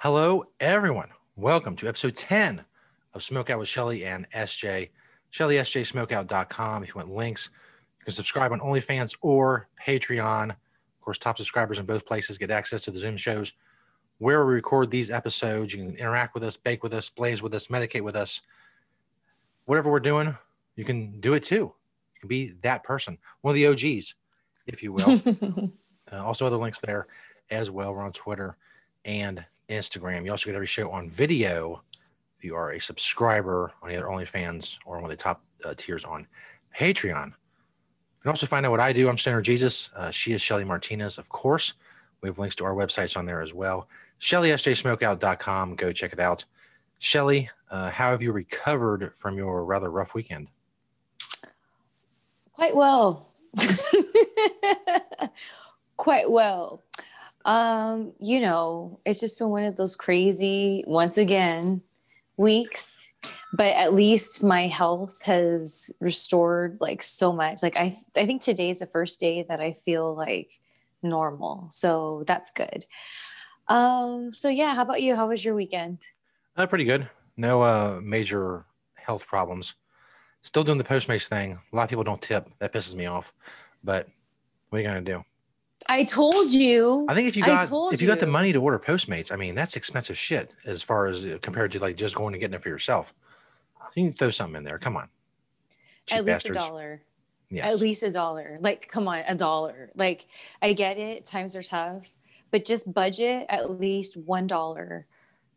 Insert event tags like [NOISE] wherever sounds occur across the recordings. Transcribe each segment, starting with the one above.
Hello, everyone. Welcome to episode 10 of Smokeout with Shelly and SJ. ShellySJSmokeout.com. If you want links, you can subscribe on OnlyFans or Patreon. Of course, top subscribers in both places get access to the Zoom shows where we record these episodes. You can interact with us, bake with us, blaze with us, medicate with us. Whatever we're doing, you can do it too. You can be that person, one of the OGs, if you will. [LAUGHS] uh, also, other links there as well. We're on Twitter and Instagram. You also get every show on video if you are a subscriber on either OnlyFans or one of the top uh, tiers on Patreon. You can also find out what I do. I'm Stoner Jesus. Uh, she is Shelly Martinez, of course. We have links to our websites on there as well. ShellySJSmokeout.com. Go check it out. Shelly, uh, how have you recovered from your rather rough weekend? Quite well. [LAUGHS] Quite well. Um, you know, it's just been one of those crazy, once again, weeks, but at least my health has restored like so much. Like I I think today's the first day that I feel like normal. So that's good. Um, so yeah, how about you? How was your weekend? Uh, pretty good. No uh, major health problems. Still doing the Postmates thing. A lot of people don't tip. That pisses me off. But what are you gonna do? I told you. I think if you got if you, got the money to order Postmates, I mean that's expensive shit as far as uh, compared to like just going and getting it for yourself. You can throw something in there. Come on. Cheap At least bastards. a dollar. Yes. At least a dollar. Like, come on, a dollar. Like, I get it. Times are tough, but just budget at least one dollar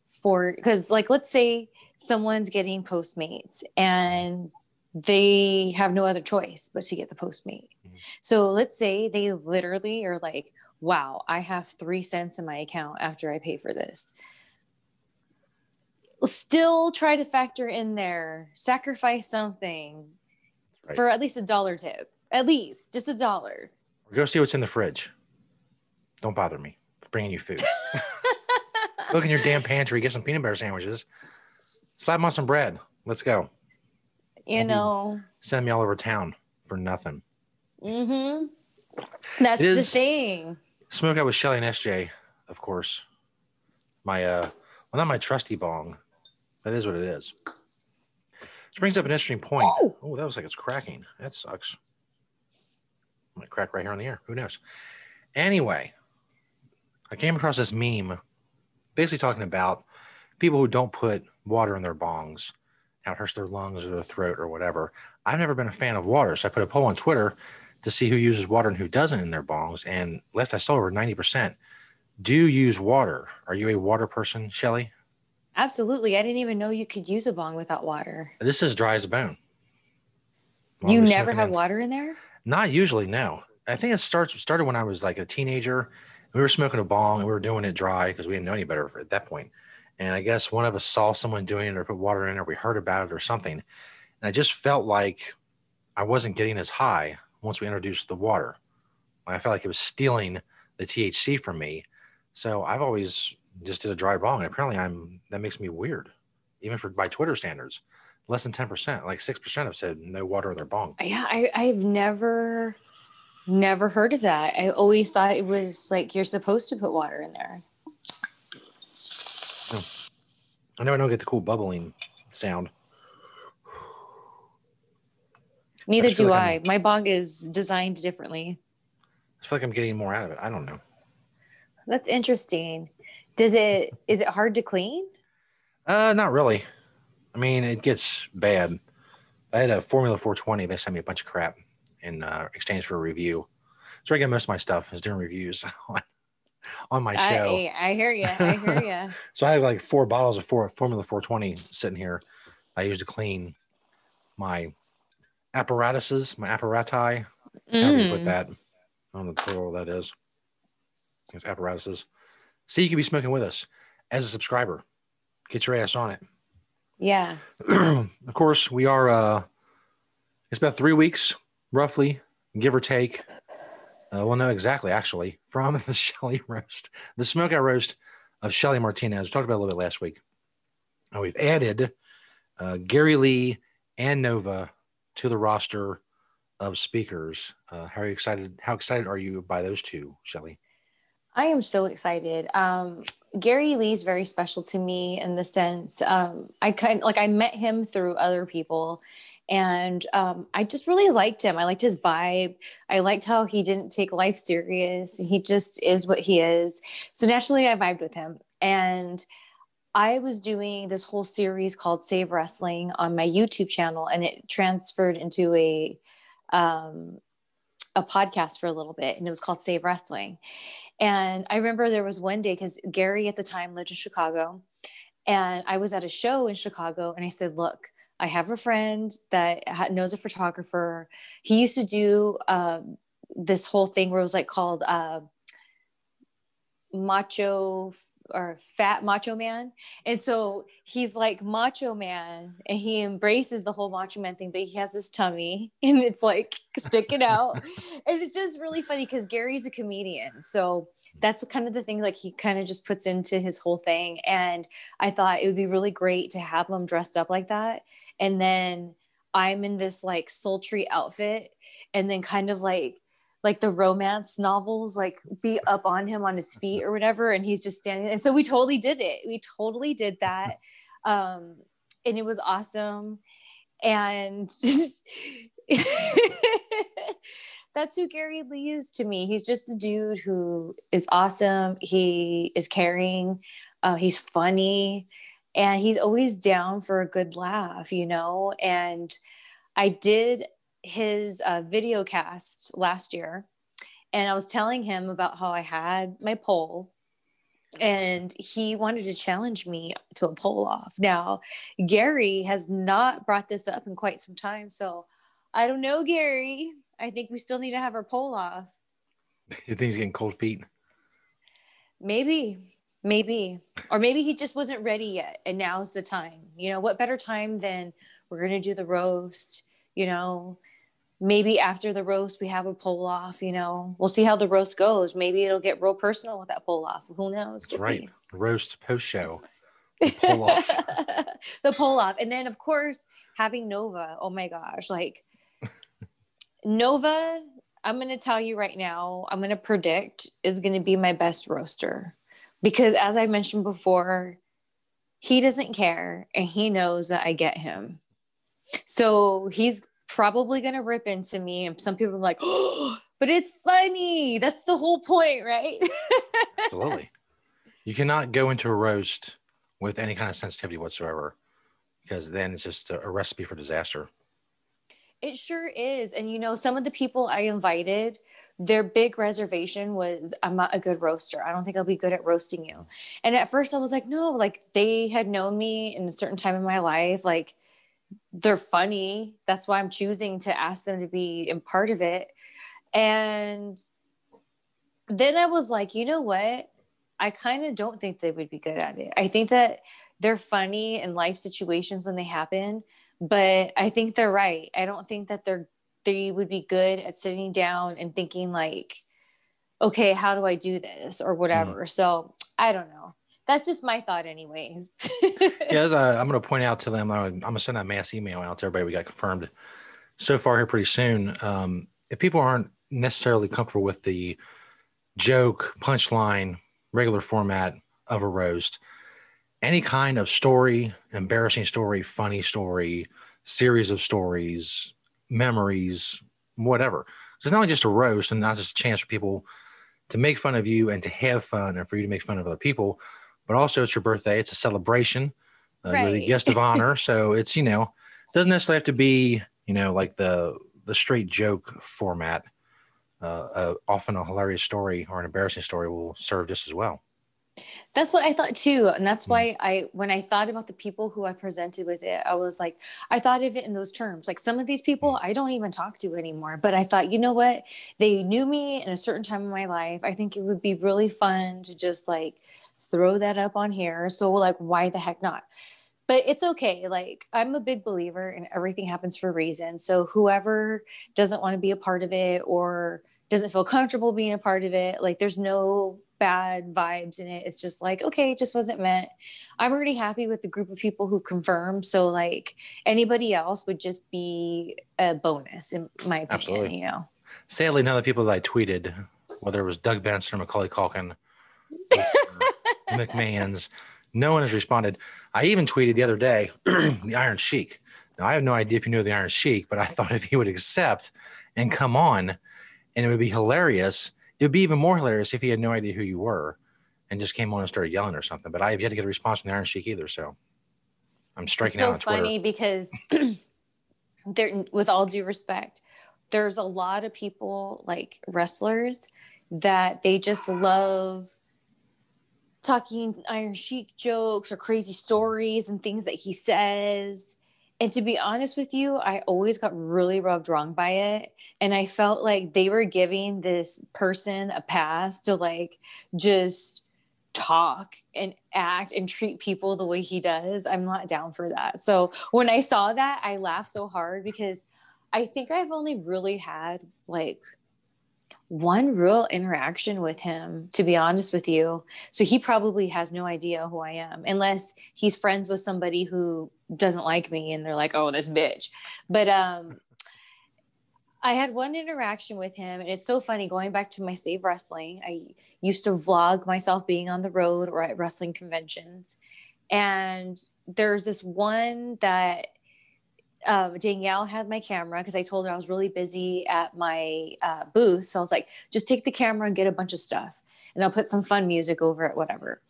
for because, like, let's say someone's getting Postmates and they have no other choice but to get the Postmate. So let's say they literally are like, wow, I have three cents in my account after I pay for this. Still try to factor in there, sacrifice something right. for at least a dollar tip. At least just a dollar. Or go see what's in the fridge. Don't bother me bringing you food. [LAUGHS] Look in your damn pantry, get some peanut butter sandwiches, slap them on some bread. Let's go. You know, send me all over town for nothing. Mm-hmm. That's the thing. Smoke out with Shelly and SJ, of course. My uh well not my trusty bong. That is what it is. This brings up an interesting point. Oh, oh that looks like it's cracking. That sucks. Might crack right here on the air. Who knows? Anyway, I came across this meme basically talking about people who don't put water in their bongs how it hurts their lungs or their throat or whatever. I've never been a fan of water. So I put a poll on Twitter to see who uses water and who doesn't in their bongs. And last I saw over 90% do use water. Are you a water person, Shelly? Absolutely. I didn't even know you could use a bong without water. This is dry as a bone. you never have in. water in there? Not usually, no. I think it starts started when I was like a teenager. We were smoking a bong and we were doing it dry because we didn't know any better at that point. And I guess one of us saw someone doing it or put water in it or we heard about it or something. And I just felt like I wasn't getting as high once we introduced the water. I felt like it was stealing the THC from me. So I've always just did a dry bong. And apparently I'm that makes me weird, even for by Twitter standards. Less than 10%, like 6% have said no water in their bong. Yeah, I, I've never never heard of that. I always thought it was like you're supposed to put water in there. Hmm. I know I don't get the cool bubbling sound. Neither I do like I. I'm, My bong is designed differently. I feel like I'm getting more out of it. I don't know. That's interesting. Does it is it hard to clean? Uh not really. I mean it gets bad. I had a Formula 420. They sent me a bunch of crap in uh, exchange for a review. So I get most of my stuff is doing reviews [LAUGHS] on my show. I, I hear you. I hear you. so I have like four bottles of four, Formula 420 sitting here. I use to clean my apparatuses, my apparati. Mm. How do you put mm. that? I don't know the plural that is. It's apparatuses. See, you can be smoking with us as a subscriber. Get your ass on it. Yeah. [CLEARS THROAT] of course, we are. uh It's about three weeks, roughly, give or take, uh, well, no, exactly, actually, from [LAUGHS] the Shelly roast, the smokeout roast of Shelly Martinez. We talked about a little bit last week. Uh, we've added uh, Gary Lee and Nova to the roster of speakers. Uh, how are you excited? How excited are you by those two, Shelly? I am so excited. Um, Gary Lee's very special to me in the sense um, I kind like I met him through other people, and um, I just really liked him. I liked his vibe. I liked how he didn't take life serious. He just is what he is. So naturally, I vibed with him, and I was doing this whole series called Save Wrestling on my YouTube channel, and it transferred into a um, a podcast for a little bit, and it was called Save Wrestling. And I remember there was one day because Gary at the time lived in Chicago, and I was at a show in Chicago, and I said, "Look, I have a friend that knows a photographer. He used to do um, this whole thing where it was like called uh, macho or fat macho man. And so he's like macho man and he embraces the whole macho man thing, but he has this tummy [LAUGHS] and it's like sticking out. [LAUGHS] and it's just really funny because Gary's a comedian. So that's kind of the thing like he kind of just puts into his whole thing. And I thought it would be really great to have him dressed up like that and then i'm in this like sultry outfit and then kind of like like the romance novels like be up on him on his feet [LAUGHS] or whatever and he's just standing and so we totally did it we totally did that [LAUGHS] um and it was awesome and [LAUGHS] that's who Gary Lee is to me. He's just a dude who is awesome. He is caring. Uh, he's funny and he's always down for a good laugh, you know. And I did his uh, video cast last year, and I was telling him about how I had my pole, and he wanted to challenge me to a pole off. Now, Gary has not brought this up in quite some time, so I don't know, Gary. I think we still need to have our pole off. You think he's getting cold feet? Maybe. Maybe. Or maybe he just wasn't ready yet and now's the time. You know, what better time than we're going to do the roast, you know, maybe after the roast we have a pull off, you know. We'll see how the roast goes. Maybe it'll get real personal with that pull off. Who knows? We'll right. See. Roast post show. [LAUGHS] Pull off. the pull off. And then of course having Nova. Oh my gosh, like [LAUGHS] Nova, I'm going to tell you right now, I'm going to predict is going to be my best roaster because as I mentioned before, he doesn't care and he knows that I get him. So he's probably going to rip into me. And some people are like, oh, [GASPS] but it's funny. That's the whole point, right? Absolutely. You cannot go into a roast with any kind of sensitivity whatsoever because then it's just a, a recipe for disaster. It sure is. And you know, some of the people I invited, their big reservation was I'm not a good roaster. I don't think I'll be good at roasting you. And at first I was like, no, like they had known me in a certain time in my life. Like they're funny. That's why I'm choosing to ask them to be in part of it. And then I was like, you know what? I kind of don't think they would be good at it. I think that they're funny in life situations when they happen, but I think they're right. I don't think that they're they would be good at sitting down and thinking like okay how do i do this or whatever mm. so i don't know that's just my thought anyways. Yeah [LAUGHS] as I, am going to point out to them i'm going to send a mass email out to everybody we got confirmed so far here pretty soon. Um, if people aren't necessarily comfortable with the joke punchline regular format of a roast any kind of story embarrassing story funny story series of stories memories, whatever. So it's not only just a roast and not just a chance for people to make fun of you and to have fun and for you to make fun of other people, but also it's your birthday. It's a celebration. Uh, right. You're the guest of [LAUGHS] honor. so it's, you know, it doesn't necessarily have to be, you know, like the, the straight joke format. Uh, uh, often a hilarious story or an embarrassing story will serve just as well. That's what I thought too. And that's hmm. why I, when I thought about the people who I presented with it, I was like, I thought of it in those terms. Like some of these people hmm. I don't even talk to anymore. But I thought, you know what? They knew me in a certain time in my life. I think it would be really fun to just like throw that up on here. So, like, why the heck not? But it's okay. Like, I'm a big believer in everything happens for a reason. So, whoever doesn't want to be a part of it or doesn't feel comfortable being a part of it, like, there's no bad vibes in it. It's just like, okay, it just wasn't meant. I'm already happy with the group of people who confirmed. So like anybody else would just be a bonus in my opinion, Absolutely. you know. Sadly, none of the people that I tweeted, whether it was Doug Benson or Macaulay Culkin, [LAUGHS] McMahon's. No one has responded. I even tweeted the other day [CLEARS THROAT] the Iron Sheik. Now, I have no idea if you know the Iron Sheik, but I [LAUGHS] thought if he would accept and come on, and it would be hilarious. It would be even more hilarious if he had no idea who you were and just came on and started yelling or something. But I have yet to get a response from the Iron Sheik either. So I'm striking it's so out. So funny because [CLEARS THROAT] there, with all due respect, there's a lot of people like wrestlers that they just love talking Iron Sheik jokes or crazy stories and things that he says. And to be honest with you, I always got really rubbed wrong by it. And I felt like they were giving this person a pass to like just talk and act and treat people the way he does. I'm not down for that. So when I saw that, I laughed so hard because I think I've only really had like one real interaction with him, to be honest with you. So he probably has no idea who I am, unless he's friends with somebody who doesn't like me and they're like, oh, this bitch. But um, I had one interaction with him, and it's so funny going back to my Save Wrestling. I used to vlog myself being on the road or at wrestling conventions. And there's this one that um, Danielle had my camera because I told her I was really busy at my uh, booth. So I was like, just take the camera and get a bunch of stuff, and I'll put some fun music over it, whatever.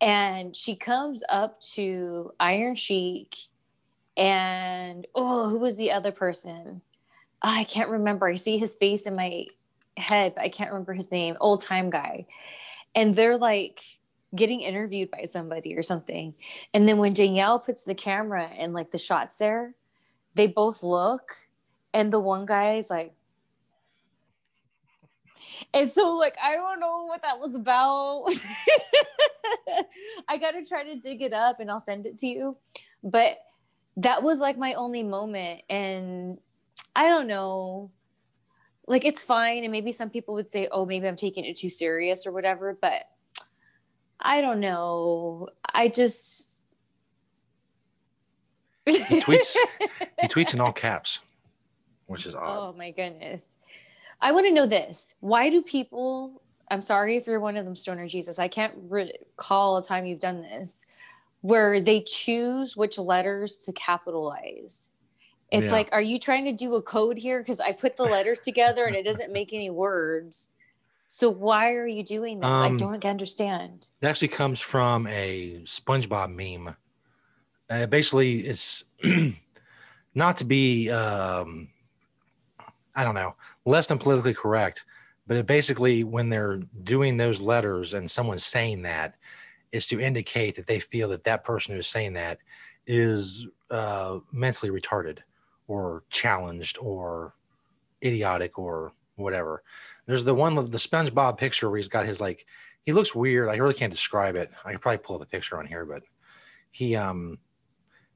And she comes up to Iron Sheik, and oh, who was the other person? I can't remember. I see his face in my head, but I can't remember his name. Old time guy, and they're like getting interviewed by somebody or something. And then when Danielle puts the camera and like the shots there, they both look, and the one guy is like, and so like I don't know what that was about. [LAUGHS] I gotta try to dig it up and I'll send it to you. But that was like my only moment. And I don't know. Like it's fine. And maybe some people would say, oh, maybe I'm taking it too serious or whatever. But I don't know. I just he tweets [LAUGHS] he tweets in all caps, which is odd. Oh my goodness. I want to know this. Why do people I'm sorry if you're one of them stoner Jesus. I can't recall a time you've done this where they choose which letters to capitalize. It's yeah. like, are you trying to do a code here? Because I put the letters [LAUGHS] together and it doesn't make any words. So why are you doing this? Um, I don't understand. It actually comes from a SpongeBob meme uh, basically, it's [CLEARS THROAT] not to be, um, I don't know, less than politically correct, but it basically, when they're doing those letters and someone's saying that, is to indicate that they feel that that person who's saying that is uh, mentally retarded or challenged or idiotic or whatever. There's the one the SpongeBob picture where he's got his like he looks weird. I really can't describe it. I could probably pull up a picture on here, but he um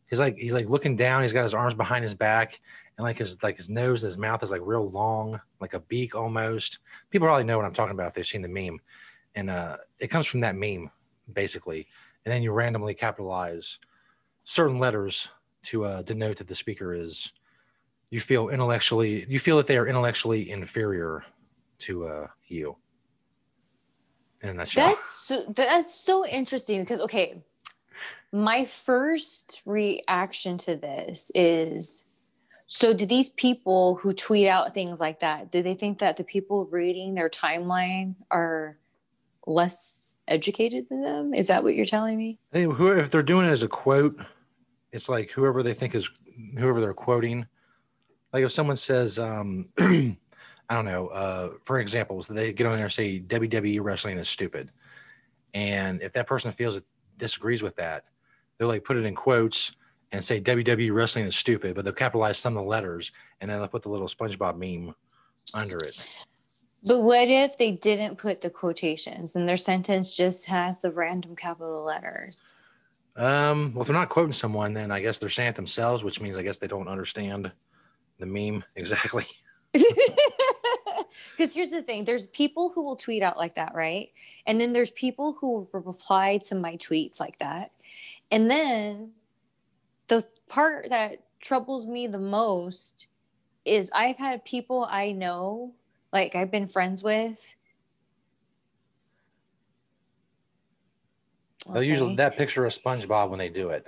he's like he's like looking down. He's got his arms behind his back, and like his like his nose, his mouth is like real long, like a beak almost. People probably know what I'm talking about if they've seen the meme, and uh, it comes from that meme basically. And then you randomly capitalize certain letters to uh, denote that the speaker is you feel intellectually you feel that they are intellectually inferior to uh, you. And that's that's that's so interesting because okay my first reaction to this is so do these people who tweet out things like that do they think that the people reading their timeline are less educated than them? Is that what you're telling me? If they're doing it as a quote it's like whoever they think is whoever they're quoting. Like if someone says um [CLEARS THROAT] i don't know uh for example so they get on there and say wwe wrestling is stupid. And if that person feels that disagrees with that they'll like put it in quotes and say WWE wrestling is stupid, but they'll capitalize some of the letters and then they'll put the little SpongeBob meme under it. But what if they didn't put the quotations and their sentence just has the random capital letters? Um, well, if they're not quoting someone, then I guess they're saying it themselves, which means I guess they don't understand the meme [LAUGHS] exactly. [LAUGHS] [LAUGHS] Because here's the thing there's people who will tweet out like that, right? And then there's people who will reply to my tweets like that. And then the part that troubles me the most is I've had people I know, like I've been friends with, They'll usually that picture of SpongeBob when they do it.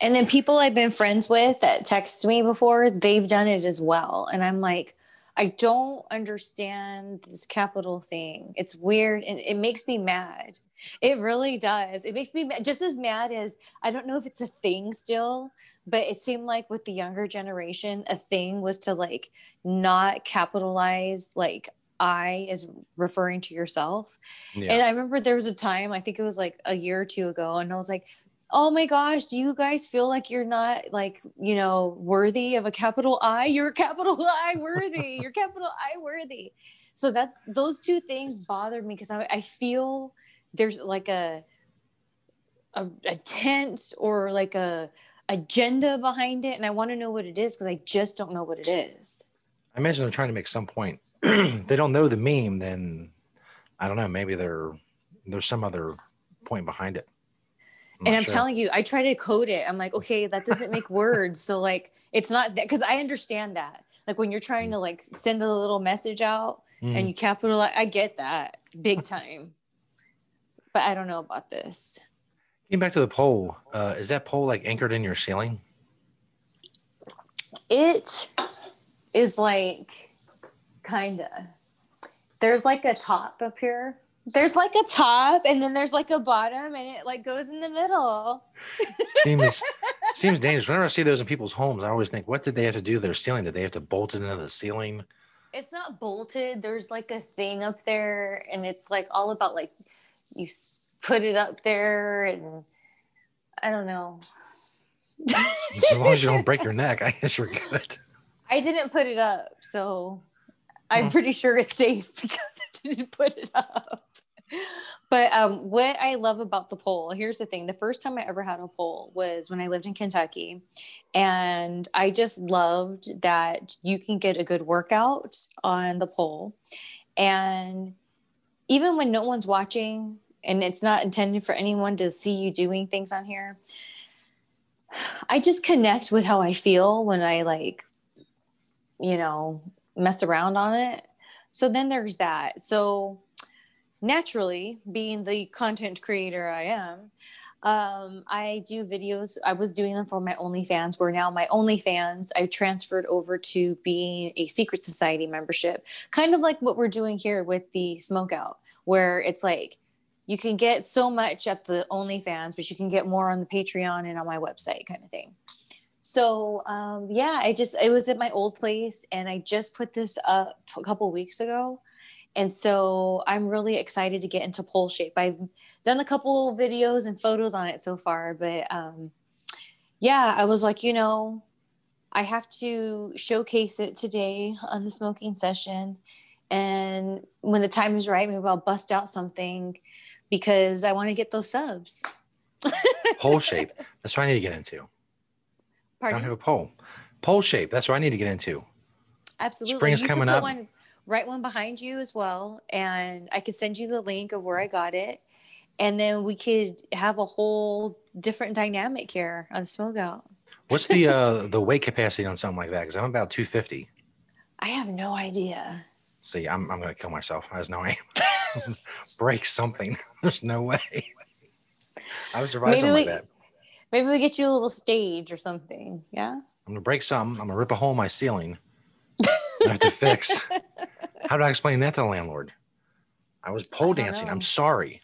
And then people I've been friends with that text me before, they've done it as well. And I'm like, I don't understand this capital thing. It's weird and it makes me mad. It really does. It makes me just as mad as I don't know if it's a thing still, but it seemed like with the younger generation, a thing was to like not capitalize like I is referring to yourself. Yeah. And I remember there was a time, I think it was like a year or two ago, and I was like, oh my gosh, do you guys feel like you're not like, you know, worthy of a capital I? You're a capital [LAUGHS] I worthy. you're capital I worthy. So that's those two things bothered me because I, I feel there's like a, a a tent or like a agenda behind it, and I want to know what it is because I just don't know what it is. I imagine they're trying to make some point. [CLEARS THROAT] they don't know the meme, then I don't know. Maybe there there's some other point behind it. And I'm sure. telling you, I try to code it. I'm like, okay, that doesn't make words, so like it's not that because I understand that. Like when you're trying to like send a little message out mm. and you capitalize, I get that big time. but I don't know about this. Getting back to the pole, uh, is that pole like anchored in your ceiling? It is like kinda. There's like a top up here. There's like a top and then there's like a bottom and it like goes in the middle. seems [LAUGHS] seems dangerous. Whenever I see those in people's homes, I always think, what did they have to do to their ceiling? Did they have to bolt it into the ceiling? It's not bolted. There's like a thing up there and it's like all about like you put it up there and I don't know. as long as you don't break your neck, I guess you're good. [LAUGHS] I didn't put it up, so I'm pretty sure it's safe [LAUGHS] because I didn't put it up. But um, what I love about the pole, here's the thing: the first time I ever had a pole was when I lived in Kentucky, and I just loved that you can get a good workout on the pole, and even when no one's watching, and it's not intended for anyone to see you doing things on here i just connect with how i feel when i like you know mess around on it so then there's that so naturally being the content creator i am um, I do videos. I was doing them for my OnlyFans, where now my OnlyFans I transferred over to being a secret society membership, kind of like what we're doing here with the smokeout, where it's like you can get so much at the OnlyFans, but you can get more on the Patreon and on my website, kind of thing. So um, yeah, I just it was at my old place, and I just put this up a couple weeks ago, and so I'm really excited to get into pole shape. I've done a couple videos and photos on it so far, but um, yeah, I was like, you know, I have to showcase it today on the smoking session. And when the time is right, maybe I'll bust out something because I want to get those subs. pole [LAUGHS] shape. That's what I need to get into. Pardon? I don't have a pole. Pole shape. That's what I need to get into. Absolutely. Spring's you coming up. One, right one behind you as well. And I could send you the link of where I got it. And then we could have a whole different dynamic here on Smokeout. What's the [LAUGHS] uh the weight capacity on something like that? Because I'm about 250. I have no idea. See, I'm I'm gonna kill myself. I There's no aim. [LAUGHS] [LAUGHS] break something. There's no way. I was surprised maybe we, like that. Maybe we get you a little stage or something. Yeah. I'm gonna break something. I'm gonna rip a hole in my ceiling. I have to fix. [LAUGHS] How do I explain that to the landlord? I was pole I dancing. Know. I'm sorry.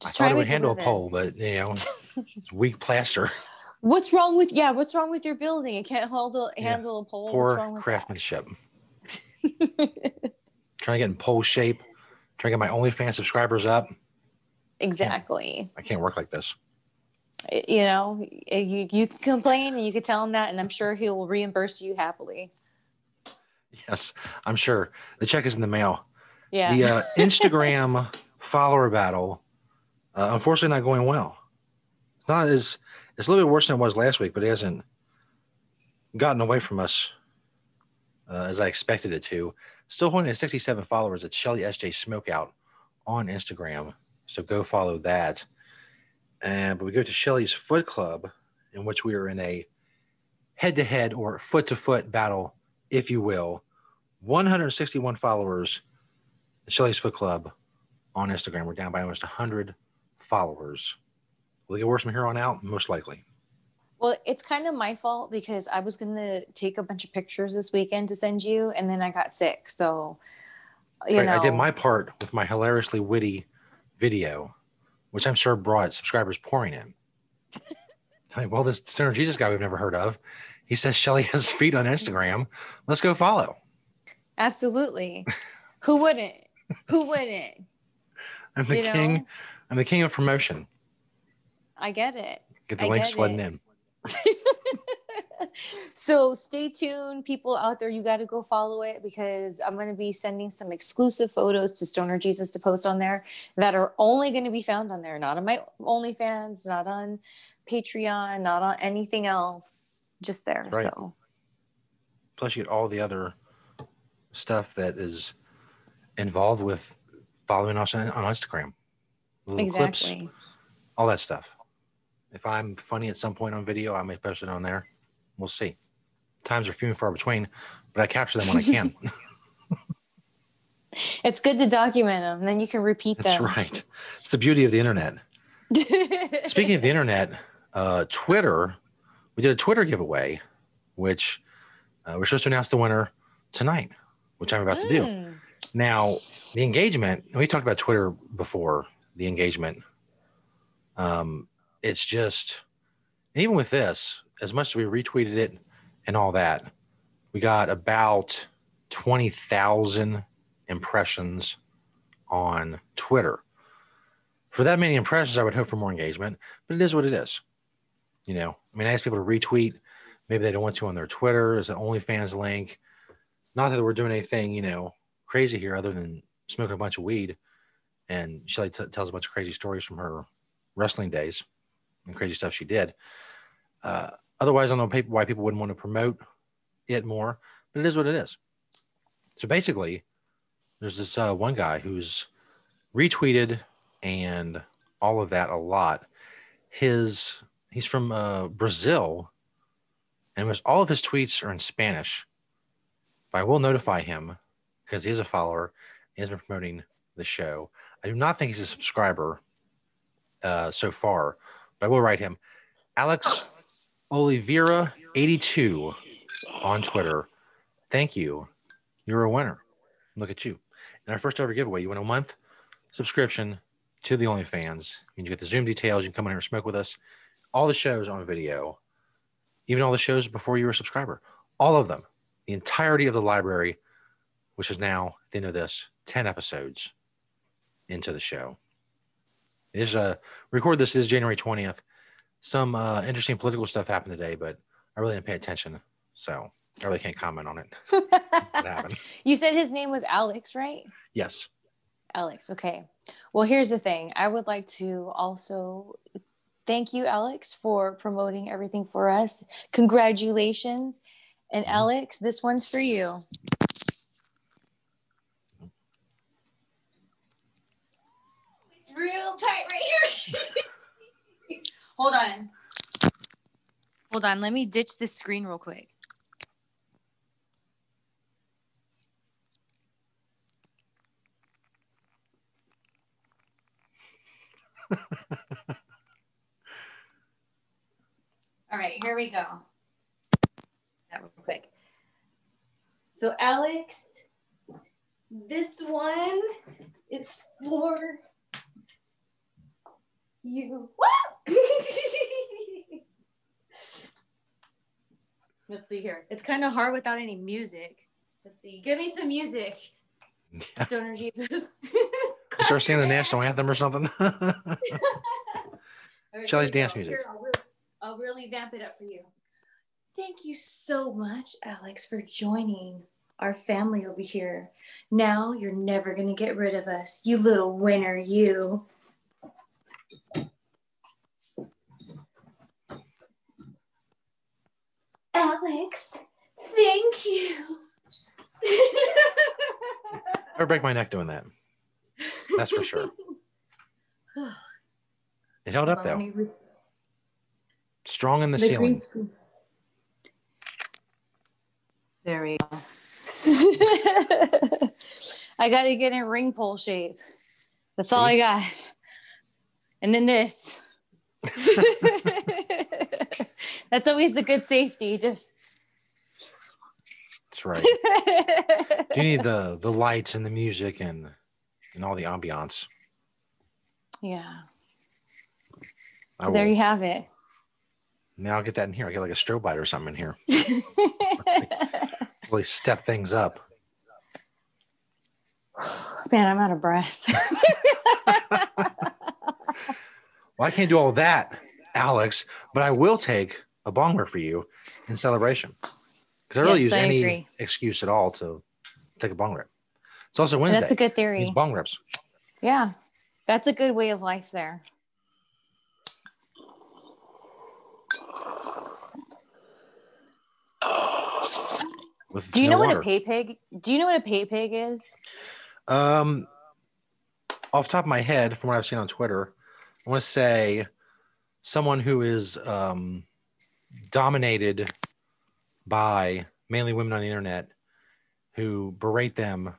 Just I thought it would handle a pole, it. but you know, [LAUGHS] it's weak plaster. What's wrong with yeah? What's wrong with your building? It can't hold a, handle yeah. a pole. Poor craftsmanship. [LAUGHS] Trying to get in pole shape trying to get my OnlyFans subscribers up. Exactly. I can't work like this. You know, you, you can complain and you can tell him that, and I'm sure he will reimburse you happily. Yes, I'm sure. The check is in the mail. Yeah. The uh, Instagram [LAUGHS] follower battle, uh, unfortunately, not going well. It's not as it's a little bit worse than it was last week, but it hasn't gotten away from us uh, as I expected it to. Still holding at 67 followers at Shelly SJ Smokeout on Instagram. So go follow that. And but we go to Shelly's Foot Club, in which we are in a head to head or foot to foot battle, if you will. 161 followers, Shelly's Foot Club on Instagram. We're down by almost 100 followers. Will it get worse from here on out? Most likely. Well, it's kind of my fault because I was going to take a bunch of pictures this weekend to send you, and then I got sick. So, you right, know. I did my part with my hilariously witty video, which I'm sure brought subscribers pouring in. [LAUGHS] like, well, this Stoner Jesus guy we've never heard of, he says Shelly has feet on Instagram. Let's go follow. Absolutely. Who wouldn't? Who [LAUGHS] wouldn't? I'm the you king. Know? I'm the king of promotion. I get it. Get the I links flooding in. [LAUGHS] [LAUGHS] so stay tuned, people out there. You got to go follow it because I'm going to be sending some exclusive photos to Stoner Jesus to post on there that are only going to be found on there, not on my OnlyFans, not on Patreon, not on anything else, just there. Right. So, plus you get all the other stuff that is involved with following us on, on Instagram. Little exactly. Clips, all that stuff. If I'm funny at some point on video, I may post it on there. We'll see. Times are few and far between, but I capture them when I can. [LAUGHS] [LAUGHS] it's good to document them, then you can repeat That's them. That's right. It's the beauty of the internet. [LAUGHS] Speaking of the internet, uh, Twitter, we did a Twitter giveaway, which uh, we're supposed to announce the winner tonight, which I'm about mm. to do. Now, the engagement, we talked about Twitter before, the engagement. Um, it's just, even with this, as much as we retweeted it and all that, we got about 20,000 impressions on Twitter. For that many impressions, I would hope for more engagement, but it is what it is. You know, I mean, I ask people to retweet. Maybe they don't want to on their Twitter as an OnlyFans link. Not that we're doing anything, you know, crazy here other than smoking a bunch of weed. And Shelly t- tells a bunch of crazy stories from her wrestling days and crazy stuff she did. Uh, otherwise, I don't know why people wouldn't want to promote it more, but it is what it is. So basically, there's this uh, one guy who's retweeted and all of that a lot. His he's from uh, Brazil, and was all of his tweets are in Spanish. But I will notify him because he is a follower. He has been promoting the show. I do not think he's a subscriber uh, so far, but I will write him. Alex Oliveira, 82 on Twitter. Thank you. You're a winner. Look at you. And our first ever giveaway, you win a month subscription to the OnlyFans. You get the Zoom details. You can come in here and smoke with us. All the shows on video, even all the shows before you were a subscriber, all of them, the entirety of the library, which is now, at the end of this, 10 episodes into the show. Is uh record this is January 20th. Some uh, interesting political stuff happened today, but I really didn't pay attention, so I really can't comment on it. what happened? [LAUGHS] You said his name was Alex, right? Yes. Alex. Okay. Well, here's the thing. I would like to also thank you, Alex, for promoting everything for us. Congratulations. And mm-hmm. Alex, this one's for you. real tight right here. [LAUGHS] Hold on. Hold on. Let me ditch this screen real quick. [LAUGHS] All right, here we go. That real quick. So, Alex, this one is for you. [LAUGHS] Let's see here. It's kind of hard without any music. Let's see. Give me some music. Yeah. [LAUGHS] Stoner Jesus. [LAUGHS] Start singing the national anthem or something. right, Shelly's dance music. Here, I'll, really, I'll really vamp it up for you. Thank you so much, Alex, for joining our family over here. Now you're never going to get rid of us, you little winner, you. Alex, thank you. [LAUGHS] I break my neck doing that. That's for sure. [SIGHS] It held up though. Strong in the, the ceiling. There we go. [LAUGHS] I got to get in ring pole shape. That's See? all I got. and then this. [LAUGHS] That's always the good safety. Just that's right. you need the the lights and the music and and all the ambiance. Yeah. So there you have it. Now I'll get that in here. I get like a strobe light or something in here. [LAUGHS] really step things up. Man, I'm out of breath. [LAUGHS] well, I can't do all that, Alex, but I will take a bonger for you in celebration. Because I really yes, use I any agree. excuse at all to take a bong rip. It's also Wednesday. That's a good theory. These bong rips. Yeah, that's a good way of life there. With Do you no know water. what a pay pig? Do you know what a pay pig is? Um, off top of my head, from what I've seen on Twitter, I want to say someone who is um, dominated by mainly women on the internet who berate them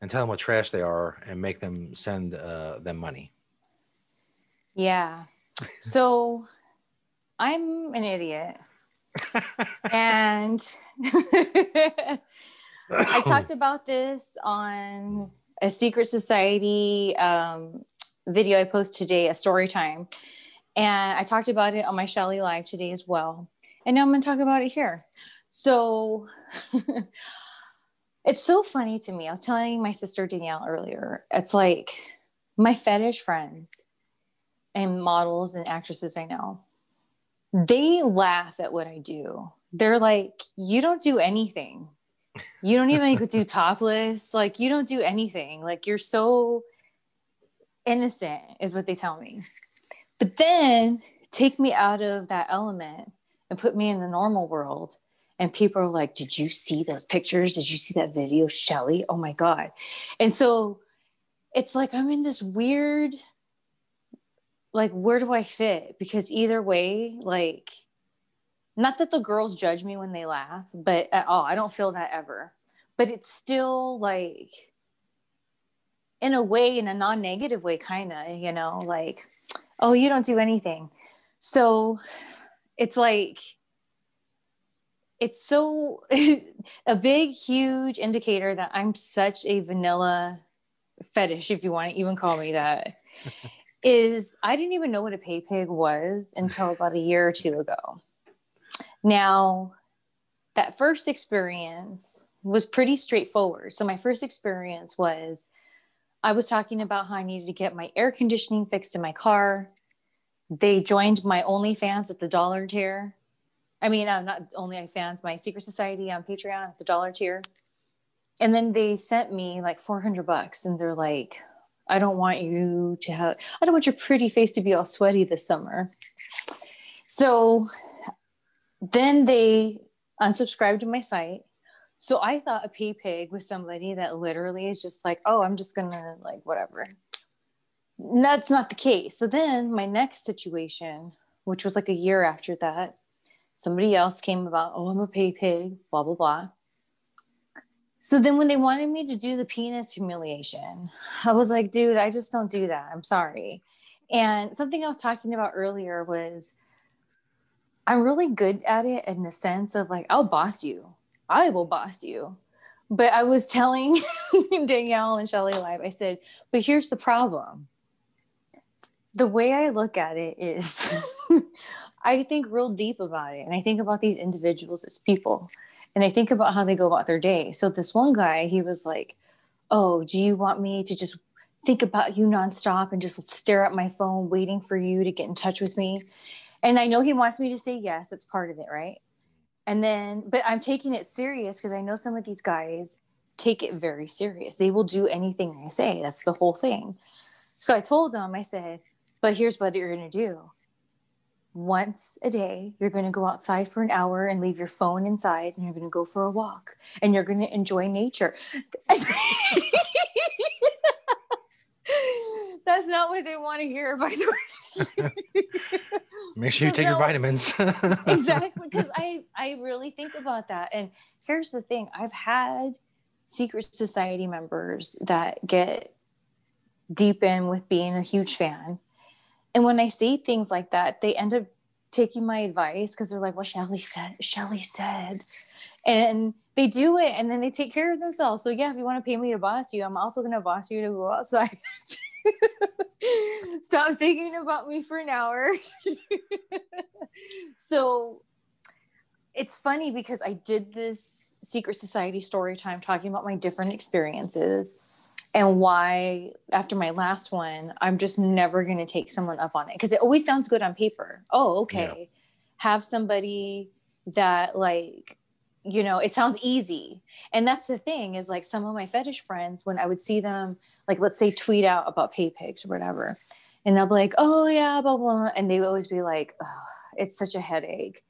and tell them what trash they are and make them send uh, them money. Yeah. So I'm an idiot. [LAUGHS] and I talked about this on a secret society um, video I post today, a story time. And I talked about it on my Shelly Live today as well. And now I'm going to talk about it here. So [LAUGHS] it's so funny to me. I was telling my sister Danielle earlier, it's like my fetish friends and models and actresses I know, they laugh at what I do. They're like, you don't do anything. You don't even [LAUGHS] do topless. Like, you don't do anything. Like, you're so innocent, is what they tell me. But then take me out of that element and put me in the normal world. And people are like did you see those pictures? Did you see that video shelly? Oh my god. And so it's like i'm in this weird like where do i fit? Because either way like not that the girls judge me when they laugh but at all i don't feel that ever. But it's still like in a way in a non-negative way kind of you know like oh you don't do anything. So it's like it's so [LAUGHS] a big huge indicator that i'm such a vanilla fetish if you want to even call me that [LAUGHS] is i didn't even know what a pay pig was until about a year or two ago. Now that first experience was pretty straightforward. So my first experience was i was talking about how i needed to get my air conditioning fixed in my car they joined my onlyfans at the dollar tier I mean, uh, not only fans, my secret society on Patreon at the dollar tier. And then they sent me like 400 bucks and they're like, I don't want you to have, I don't want your pretty face to be all sweaty this summer. So then they unsubscribed to my site. So I thought a pay pig was somebody that literally is just like, oh, I'm just gonna like whatever. That's not the case. So then my next situation, which was like a year after that, somebody else came about, oh, I'm a pay pig, blah, blah, blah. So then when they wanted me to do the penis humiliation, I was like, dude, I just don't do that. I'm sorry. And something I was talking about earlier was I'm really good at it in the sense of like, I'll boss you. I will boss you. But I was telling [LAUGHS] Danielle and Shelly Live, I said, but here's the problem. The way I look at it is [LAUGHS] I think real deep about it. And I think about these individuals as people. And I think about how they go about their day. So this one guy, he was like, Oh, do you want me to just think about you nonstop and just stare at my phone, waiting for you to get in touch with me? And I know he wants me to say yes, that's part of it, right? And then, but I'm taking it serious because I know some of these guys take it very serious. They will do anything I say. That's the whole thing. So I told them I said, but here's what you're going to do once a day you're going to go outside for an hour and leave your phone inside and you're going to go for a walk and you're going to enjoy nature [LAUGHS] [LAUGHS] that's not what they want to hear by the way make sure you [LAUGHS] take no, your vitamins [LAUGHS] exactly because i i really think about that and here's the thing i've had secret society members that get deep in with being a huge fan And when I say things like that, they end up taking my advice because they're like, well, Shelly said, Shelly said. And they do it and then they take care of themselves. So yeah, if you want to pay me to boss you, I'm also gonna boss you to go outside. [LAUGHS] [LAUGHS] Stop thinking about me for an hour. [LAUGHS] so it's funny because I did this secret society story time talking about my different experiences and why after my last one i'm just never going to take someone up on it because it always sounds good on paper oh okay yeah. have somebody that like you know it sounds easy and that's the thing is like some of my fetish friends when i would see them like let's say tweet out about pay pigs or whatever. And they'll be like oh yeah blah blah and they would always be like oh, it's such a headache.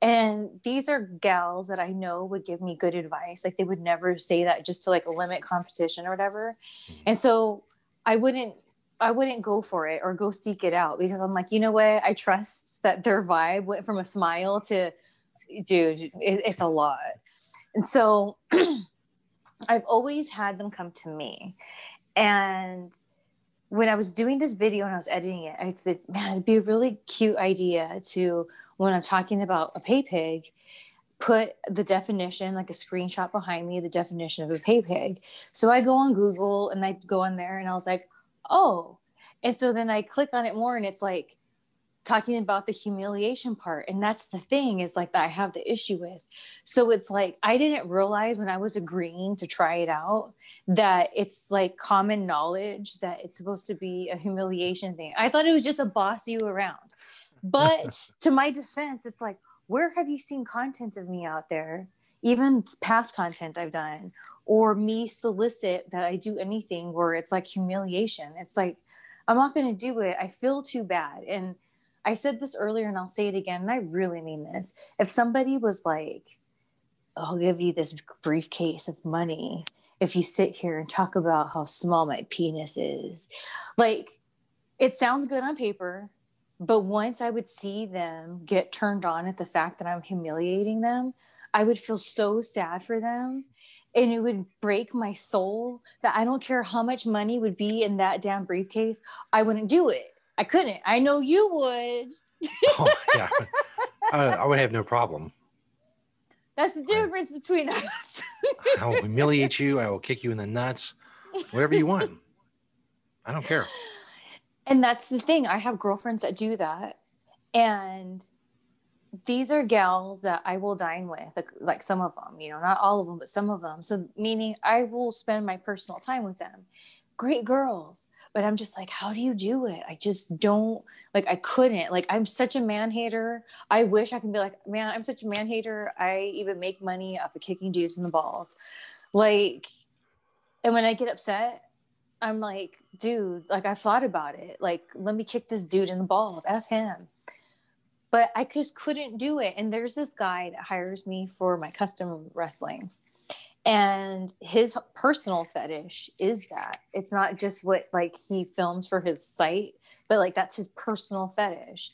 And these are gals that i know would give me good advice. Like they would never say that just to like limit competition or whatever. Mm-hmm. and so i wouldn't i wouldn't go for it or go seek it out because i'm like you know what? I trust that their vibe went from a smile to dude it, it's a lot. And so [CLEARS THROAT] i've always had them come to me and when i was doing this video and i was editing it i said man it'd be a really cute idea to when I'm talking about a pay pig, put the definition, like a screenshot behind me, the definition of a pay pig. So I go on Google and I go on there and I was like, oh. And so then I click on it more and it's like talking about the humiliation part. And that's the thing is like that I have the issue with. So it's like I didn't realize when I was agreeing to try it out that it's like common knowledge that it's supposed to be a humiliation thing. I thought it was just a boss you around. But [LAUGHS] to my defense, it's like, where have you seen content of me out there? Even past content I've done, or me solicit that I do anything where it's like humiliation. It's like, I'm not going to do it. I feel too bad. And I said this earlier and I'll say it again. And I really mean this. If somebody was like, I'll give you this briefcase of money if you sit here and talk about how small my penis is, like, it sounds good on paper but once I would see them get turned on at the fact that I'm humiliating them, I would feel so sad for them. And it would break my soul that I don't care how much money would be in that damn briefcase, I wouldn't do it. I couldn't. I know you would. [LAUGHS] oh, yeah. I, [LAUGHS] uh, I would have no problem. That's the difference I, between us. [LAUGHS] I will humiliate you. I will kick you in the nuts. Whatever you want. I don't care and that's the thing i have girlfriends that do that and these are gals that i will dine with like, like, some of them you know not all of them but some of them so meaning i will spend my personal time with them great girls but i'm just like how do you do it i just don't like i couldn't like i'm such a man hater i wish i can be like man i'm such a man hater i even make money off of kicking dudes in the balls like and when i get upset I'm like, dude, like I thought about it. Like, let me kick this dude in the balls. F him. But I just couldn't do it. And there's this guy that hires me for my custom wrestling. And his personal fetish is that it's not just what like he films for his site, but like that's his personal fetish.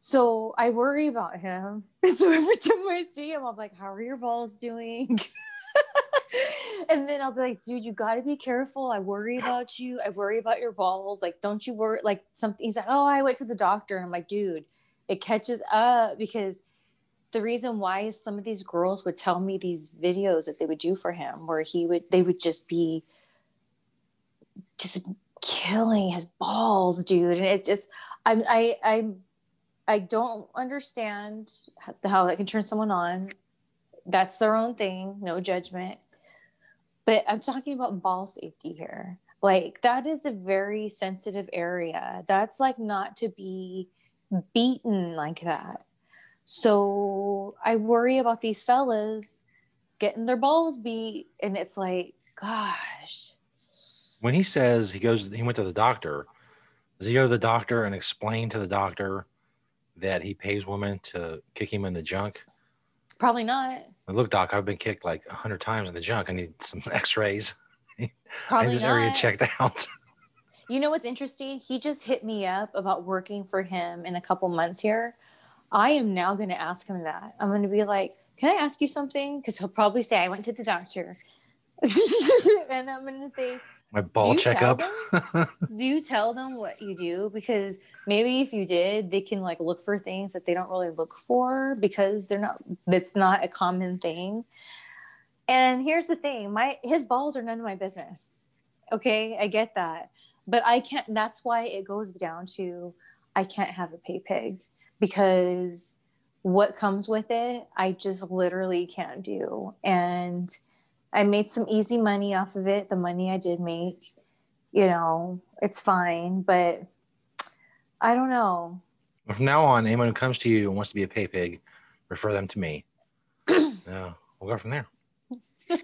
So I worry about him. [LAUGHS] so every time I see him, I'm like, how are your balls doing? [LAUGHS] and then I'll be like, dude, you got to be careful. I worry about you. I worry about your balls. Like, don't you worry? Like, something. He's like, oh, I went to the doctor. And I'm like, dude, it catches up because the reason why is some of these girls would tell me these videos that they would do for him where he would, they would just be just killing his balls, dude. And it just, I'm, I, I, I don't understand how that can turn someone on. That's their own thing, no judgment but I'm talking about ball safety here. Like that is a very sensitive area. That's like not to be beaten like that. So I worry about these fellas getting their balls beat. And it's like, gosh. When he says he goes, he went to the doctor, does he go to the doctor and explain to the doctor that he pays women to kick him in the junk? Probably not. Look, doc, I've been kicked like a hundred times in the junk. I need some [LAUGHS] X-rays. Probably I need this not. area checked out. [LAUGHS] you know what's interesting? He just hit me up about working for him in a couple months here. I am now going to ask him that. I'm going to be like, "Can I ask you something?" Because he'll probably say, "I went to the doctor," [LAUGHS] and I'm going to say, My ball checkup. [LAUGHS] do you tell them what you do? Because maybe if you did, they can like look for things that they don't really look for because they're not. That's not a common thing. And here's the thing: my his balls are none of my business. Okay, I get that, but I can't. That's why it goes down to I can't have a pay pig because what comes with it, I just literally can't do. And I made some easy money off of it. The money I did make, you know, it's fine, but I don't know. From now on, anyone who comes to you and wants to be a pay pig, refer them to me. [CLEARS THROAT] uh, we'll go from there. [LAUGHS]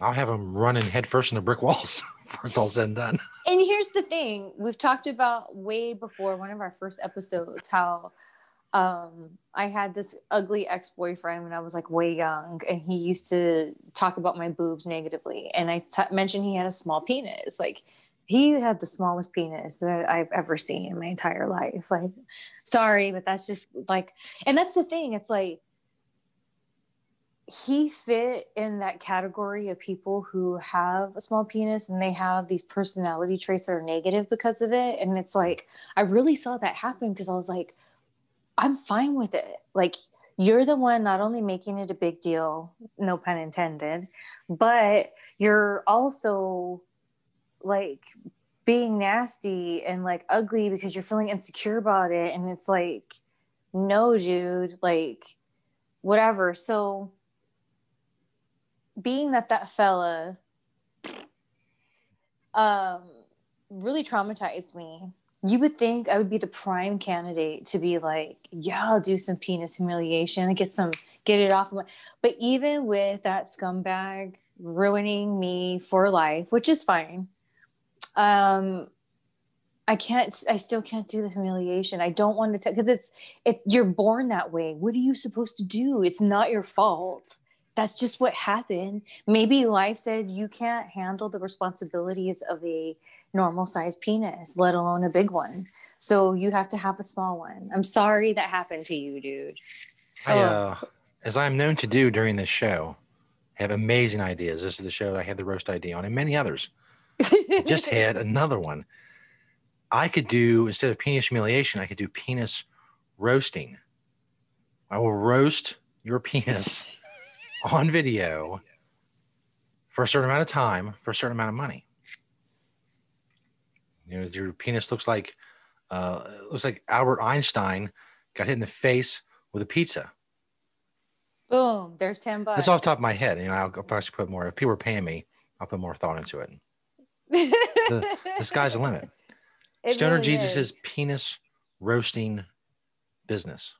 I'll have them running headfirst into brick walls [LAUGHS] before it's all said and done. And here's the thing we've talked about way before one of our first episodes how um, I had this ugly ex boyfriend when I was like way young, and he used to talk about my boobs negatively. And I t- mentioned he had a small penis. Like, he had the smallest penis that I've ever seen in my entire life. Like, sorry, but that's just like, and that's the thing. It's like, he fit in that category of people who have a small penis and they have these personality traits that are negative because of it. And it's like, I really saw that happen because I was like, I'm fine with it. Like you're the one not only making it a big deal, no pun intended, but you're also like being nasty and like ugly because you're feeling insecure about it. And it's like, no, dude, like whatever. So being that that fella um really traumatized me you would think I would be the prime candidate to be like, yeah, I'll do some penis humiliation and get some, get it off. But even with that scumbag ruining me for life, which is fine, um, I can't, I still can't do the humiliation. I don't want to because it's, it, you're born that way. What are you supposed to do? It's not your fault. That's just what happened. Maybe life said you can't handle the responsibilities of a normal sized penis, let alone a big one. So you have to have a small one. I'm sorry that happened to you, dude. I, uh, as I'm known to do during this show, I have amazing ideas. This is the show I had the roast idea on, and many others. just [LAUGHS] had another one. I could do instead of penis humiliation, I could do penis roasting. I will roast your penis [LAUGHS] on video for a certain amount of time for a certain amount of money. You know, your penis looks like uh, looks like Albert Einstein got hit in the face with a pizza. Boom! There's ten bucks. That's off the top of my head. You know, I'll probably put more. If people are paying me, I'll put more thought into it. the, the sky's the limit. [LAUGHS] It Stoner really Jesus' is. penis roasting business.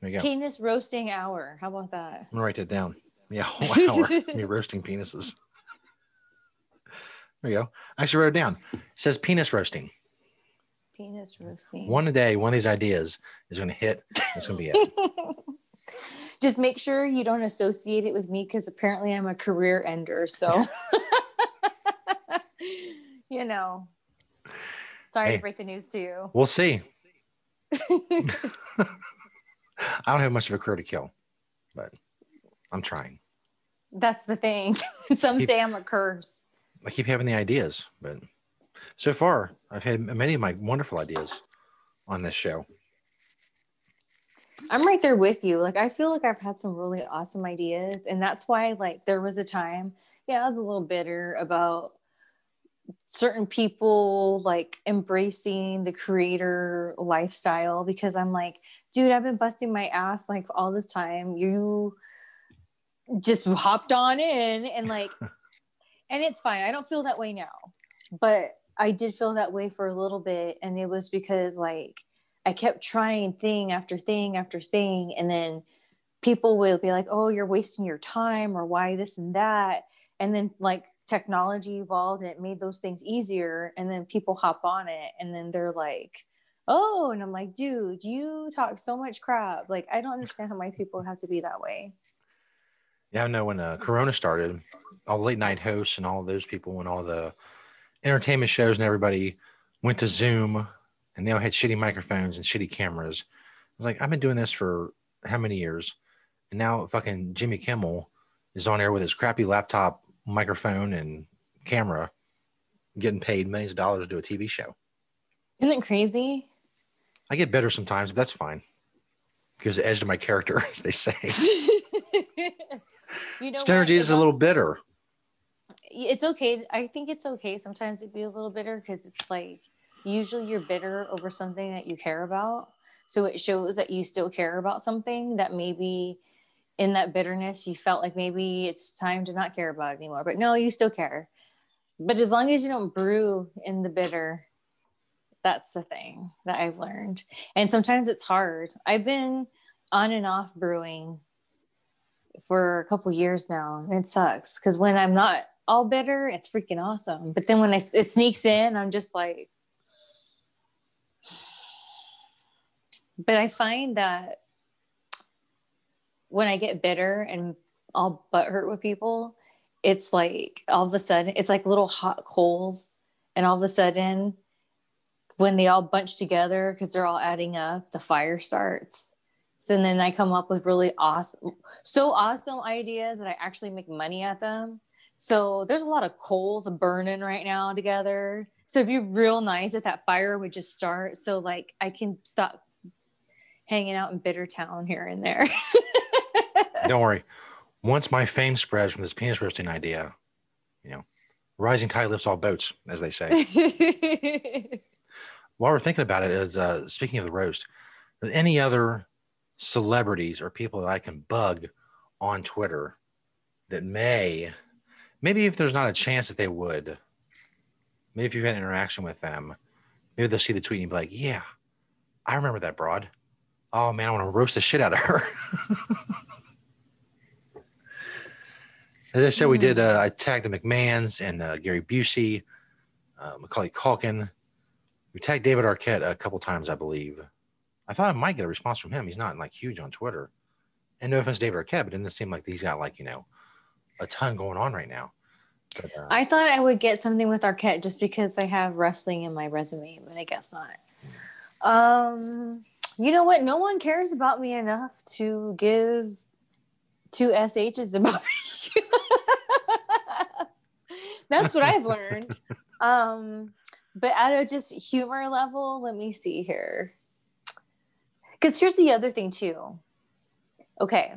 There you go. Penis roasting hour. How about that? I'm gonna write that down. Yeah, [LAUGHS] whole hour. me roasting penises. There you go. I actually wrote it down. It says penis roasting. Penis roasting. One a day, one of these ideas is going to hit. That's going to be it. [LAUGHS] Just make sure you don't associate it with me because apparently I'm a career ender. So, [LAUGHS] you know, sorry hey, to break the news to you. We'll see. [LAUGHS] I don't have much of a career to kill, but I'm trying. That's the thing. [LAUGHS] Some Keep, say I'm a curse. I keep having the ideas, but so far I've had many of my wonderful ideas on this show. I'm right there with you. Like I feel like I've had some really awesome ideas, and that's why like there was a time, yeah, I was a little bitter about certain people like embracing the creator lifestyle because I'm like, dude, I've been busting my ass like all this time. You just hopped on in and like [LAUGHS] and it's fine. I don't feel that way now, but I did feel that way for a little bit, and it was because like I kept trying thing after thing after thing, and then people would be like, "Oh, you're wasting your time," or "Why this and that," and then like technology evolved and it made those things easier, and then people hop on it, and then they're like. Oh, and I'm like, dude, you talk so much crap. Like, I don't understand how my people have to be that way. Yeah, I know when uh, Corona started, all the late night hosts and all those people, when all the entertainment shows and everybody went to Zoom and they all had shitty microphones and shitty cameras. I was like, I've been doing this for how many years? And now fucking Jimmy Kimmel is on air with his crappy laptop microphone and camera. getting paid millions of dollars to do a TV show. Isn't it crazy? I get bitter sometimes, but that's fine. Gives the edge to my character, [LAUGHS] as they say. [LAUGHS] you know, is a little bitter. It's okay. I think it's okay sometimes to be a little bitter because it's like usually you're bitter over something that you care about. So it shows that you still care about something that maybe in that bitterness you felt like maybe it's time to not care about anymore. But no, you still care. But as long as you don't brew in the bitter, that's the thing that I've learned. And sometimes it's hard. I've been on and off brewing for a couple years now. And it sucks because when I'm not all bitter, it's freaking awesome. But then when I, it sneaks in, I'm just like, but I find that when I get bitter and all hurt with people, it's like all of a sudden, it's like little hot coals. And all of a sudden, when they all bunch together because they're all adding up, the fire starts. So then I come up with really awesome, so awesome ideas that I actually make money at them. So there's a lot of coals burning right now together. So it'd be real nice if that fire would just start. So like I can stop hanging out in Bitter Town here and there. [LAUGHS] Don't worry. Once my fame spreads from this penis roasting idea, you know, rising tide lifts all boats, as they say. [LAUGHS] While we're thinking about it, is uh, speaking of the roast, any other celebrities or people that I can bug on Twitter that may, maybe if there's not a chance that they would, maybe if you've had an interaction with them, maybe they'll see the tweet and be like, yeah, I remember that broad. Oh man, I want to roast the shit out of her. [LAUGHS] As I said, we did. Hmm. Uh, I tagged the McMahons and uh, Gary Busey, uh, Macaulay Culkin. We tagged David Arquette a couple times, I believe. I thought I might get a response from him. He's not like huge on Twitter. And no offense, David Arquette, but it doesn't seem like he's got like you know a ton going on right now. But, uh, I thought I would get something with Arquette just because I have wrestling in my resume, but I guess not. Um, you know what? No one cares about me enough to give two SHs about me. [LAUGHS] That's what I've learned. [LAUGHS] Um, but at a just humor level, let me see here. Because here's the other thing, too. Okay.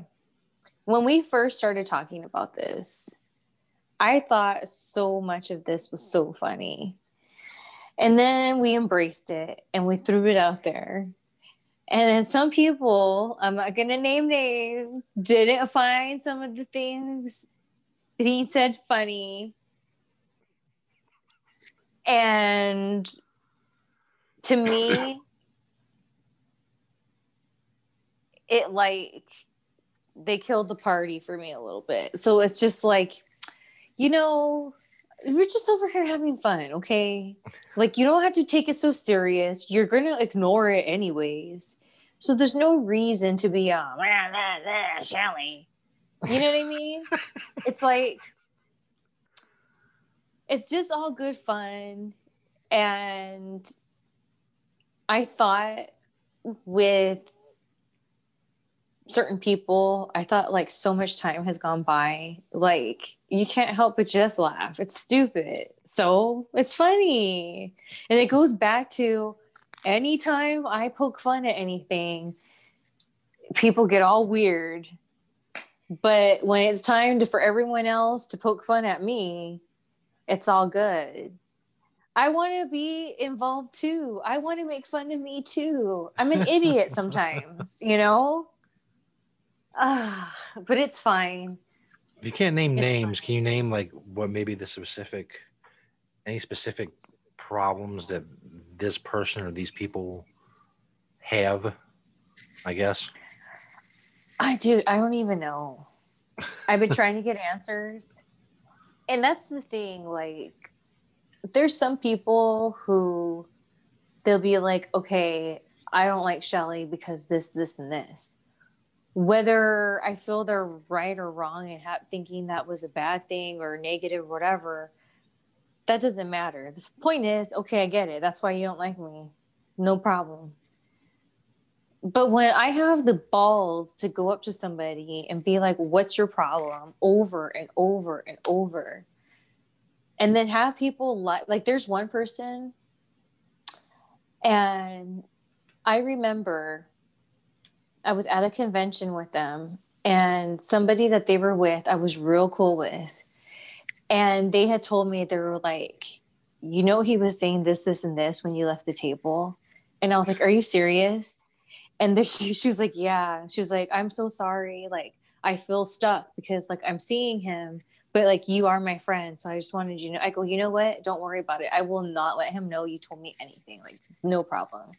When we first started talking about this, I thought so much of this was so funny. And then we embraced it and we threw it out there. And then some people, I'm not going to name names, didn't find some of the things being said funny. And to me, it like they killed the party for me a little bit. So it's just like, you know, we're just over here having fun, okay? Like you don't have to take it so serious. You're gonna ignore it anyways. So there's no reason to be um [LAUGHS] Shelly. You know what I mean? it's like it's just all good fun. And I thought with certain people, I thought like so much time has gone by. Like you can't help but just laugh. It's stupid. So it's funny. And it goes back to anytime I poke fun at anything, people get all weird. But when it's time to, for everyone else to poke fun at me, it's all good. I want to be involved too. I want to make fun of me too. I'm an idiot [LAUGHS] sometimes, you know? Uh, but it's fine. You can't name it's names, fine. can you name like what maybe the specific, any specific problems that this person or these people have? I guess. I do. I don't even know. I've been trying to get answers. And that's the thing. Like, there's some people who they'll be like, okay, I don't like Shelly because this, this, and this whether I feel they're right or wrong and ha- thinking that was a bad thing or negative, whatever, that doesn't matter. The point is, okay, I get it. That's why you don't like me. No problem. But when I have the balls to go up to somebody and be like, what's your problem over and over and over, and then have people like like there's one person and I remember I was at a convention with them and somebody that they were with, I was real cool with. And they had told me they were like, you know, he was saying this, this, and this when you left the table. And I was like, are you serious? And [LAUGHS] she, she was like, yeah. She was like, I'm so sorry. Like, I feel stuck because like I'm seeing him, but like you are my friend. So I just wanted you to know. I go, you know what? Don't worry about it. I will not let him know you told me anything. Like, no problem.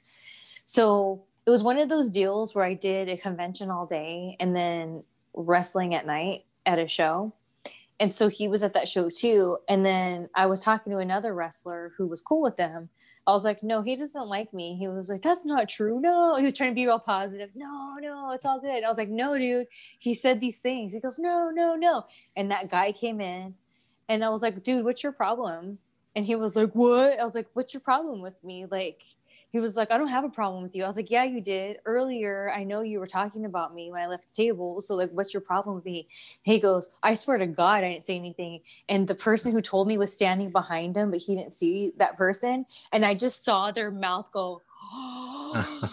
So it was one of those deals where I did a convention all day and then wrestling at night at a show. And so he was at that show too. And then I was talking to another wrestler who was cool with them. I was like, no, he doesn't like me. He was like, that's not true. No, he was trying to be real positive. No, no, it's all good. I was like, no, dude. He said these things. He goes, no, no, no. And that guy came in and I was like, dude, what's your problem? And he was like, what? I was like, what's your problem with me? Like, he was like, I don't have a problem with you. I was like, Yeah, you did. Earlier, I know you were talking about me when I left the table. So, like, what's your problem with me? He goes, I swear to God, I didn't say anything. And the person who told me was standing behind him, but he didn't see that person. And I just saw their mouth go, [LAUGHS]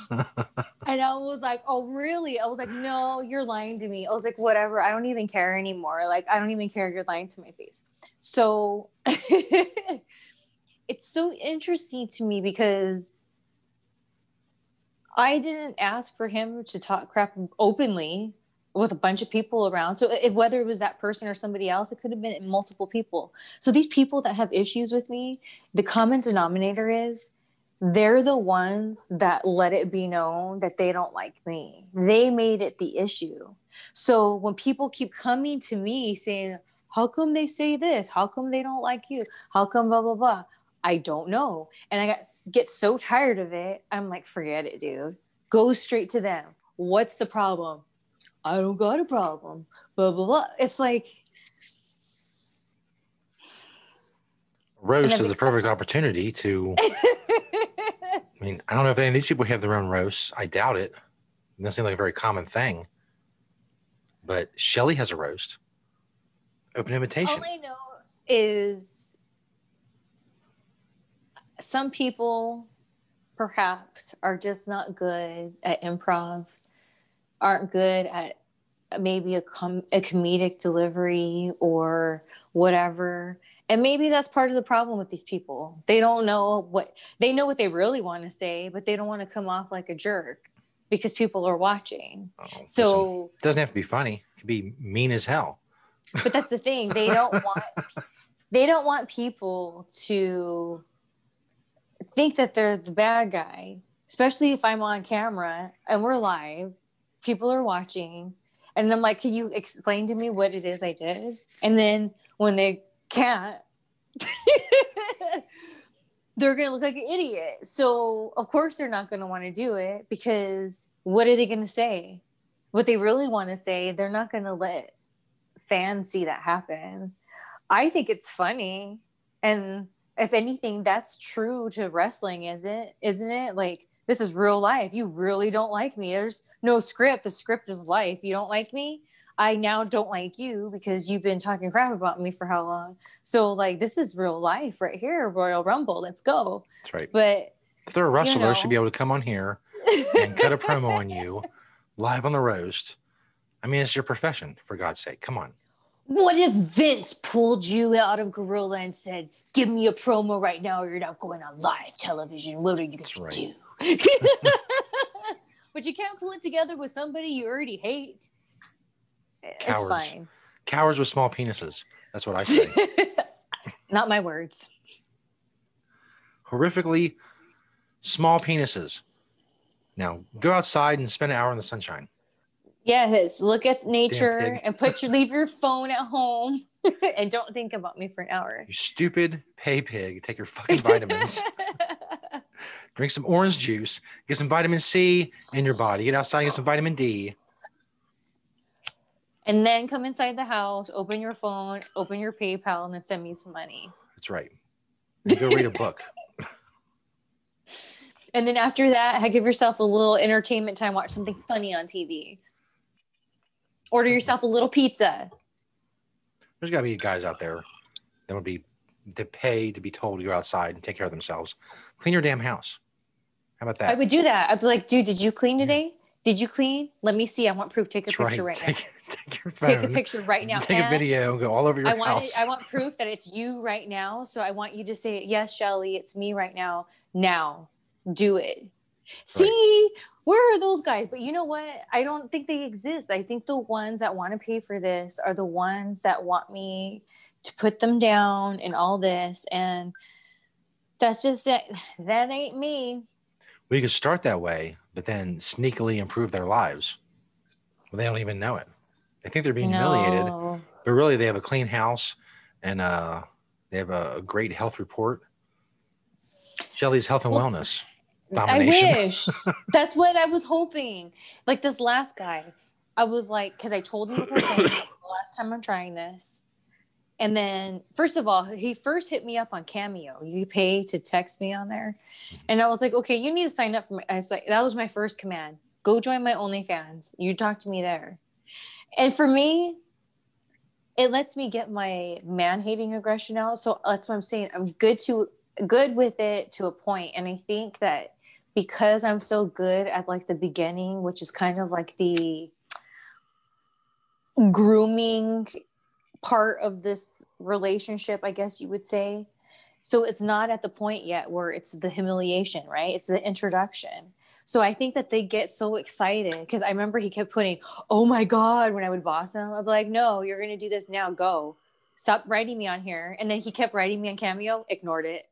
and I was like, Oh, really? I was like, No, you're lying to me. I was like, Whatever. I don't even care anymore. Like, I don't even care. You're lying to my face. So, [LAUGHS] it's so interesting to me because I didn't ask for him to talk crap openly with a bunch of people around. So if whether it was that person or somebody else, it could have been multiple people. So these people that have issues with me, the common denominator is they're the ones that let it be known that they don't like me. They made it the issue. So when people keep coming to me saying, How come they say this? How come they don't like you? How come blah blah blah? I don't know. And I got get so tired of it. I'm like, forget it, dude. Go straight to them. What's the problem? I don't got a problem. Blah blah blah. It's like roast is the perfect opportunity to [LAUGHS] I mean, I don't know if any of these people have their own roasts. I doubt it. It doesn't seem like a very common thing. But Shelly has a roast. Open invitation. All I know is some people perhaps are just not good at improv, aren't good at maybe a, com- a comedic delivery or whatever. And maybe that's part of the problem with these people. They don't know what they know what they really want to say, but they don't want to come off like a jerk because people are watching. Oh, so it doesn't have to be funny. It could be mean as hell. But that's the thing. They don't [LAUGHS] want they don't want people to think that they're the bad guy, especially if I'm on camera and we're live, people are watching. And I'm like, can you explain to me what it is I did? And then when they can't, [LAUGHS] they're going to look like an idiot. So, of course, they're not going to want to do it because what are they going to say? What they really want to say, they're not going to let fans see that happen. I think it's funny. And if anything, that's true to wrestling, isn't isn't it? Like this is real life. You really don't like me. There's no script. The script is life. You don't like me. I now don't like you because you've been talking crap about me for how long. So like this is real life right here, Royal Rumble. Let's go. That's right. But if they're a wrestler, you know. should be able to come on here and cut a [LAUGHS] promo on you live on the roast. I mean, it's your profession, for God's sake. Come on. What if Vince pulled you out of Gorilla and said, give me a promo right now or you're not going on live television. What are you going right. to do? [LAUGHS] but you can't pull it together with somebody you already hate. Cowards. It's fine. Cowards with small penises. That's what I say. [LAUGHS] not my words. Horrifically small penises. Now go outside and spend an hour in the sunshine. Yes, look at nature and put your leave your phone at home [LAUGHS] and don't think about me for an hour. You stupid pay pig. Take your fucking vitamins. [LAUGHS] Drink some orange juice. Get some vitamin C in your body. Get outside and get some vitamin D. And then come inside the house, open your phone, open your PayPal, and then send me some money. That's right. And go read a book. [LAUGHS] and then after that, give yourself a little entertainment time. Watch something funny on TV. Order yourself a little pizza. There's got to be guys out there that would be to pay to be told to go outside and take care of themselves, clean your damn house. How about that? I would do that. I'd be like, dude, did you clean today? Did you clean? Let me see. I want proof. Take a That's picture right, right take, now. [LAUGHS] Take, your phone. take a picture right now. Take and a video. Go all over your I want house. It, I want proof that it's you right now. So I want you to say, yes, Shelly, it's me right now. Now, do it. See, where are those guys? But you know what? I don't think they exist. I think the ones that want to pay for this are the ones that want me to put them down and all this. And that's just that. [SIGHS] That ain't me. We could start that way, but then sneakily improve their lives. Well, they don't even know it. They think they're being no. humiliated, but really they have a clean house and uh, they have a great health report. Shelly's health and well, wellness. Domination. I wish. That's what I was hoping. Like this last guy, I was like, because I told him the last time I'm trying this. And then, first of all, he first hit me up on Cameo. You pay to text me on there. Mm-hmm. And I was like, okay, you need to sign up for my. I was like, that was my first command. Go join my OnlyFans. You talk to me there. And for me, it lets me get my man hating aggression out. So that's what I'm saying. I'm good to good with it to a point. And I think that because I'm so good at like the beginning, which is kind of like the grooming part of this relationship, I guess you would say. So it's not at the point yet where it's the humiliation, right? It's the introduction. So I think that they get so excited because I remember he kept putting, "Oh my god!" when I would boss him. I'd be like, "No, you're gonna do this now. Go, stop writing me on here." And then he kept writing me on Cameo. Ignored it,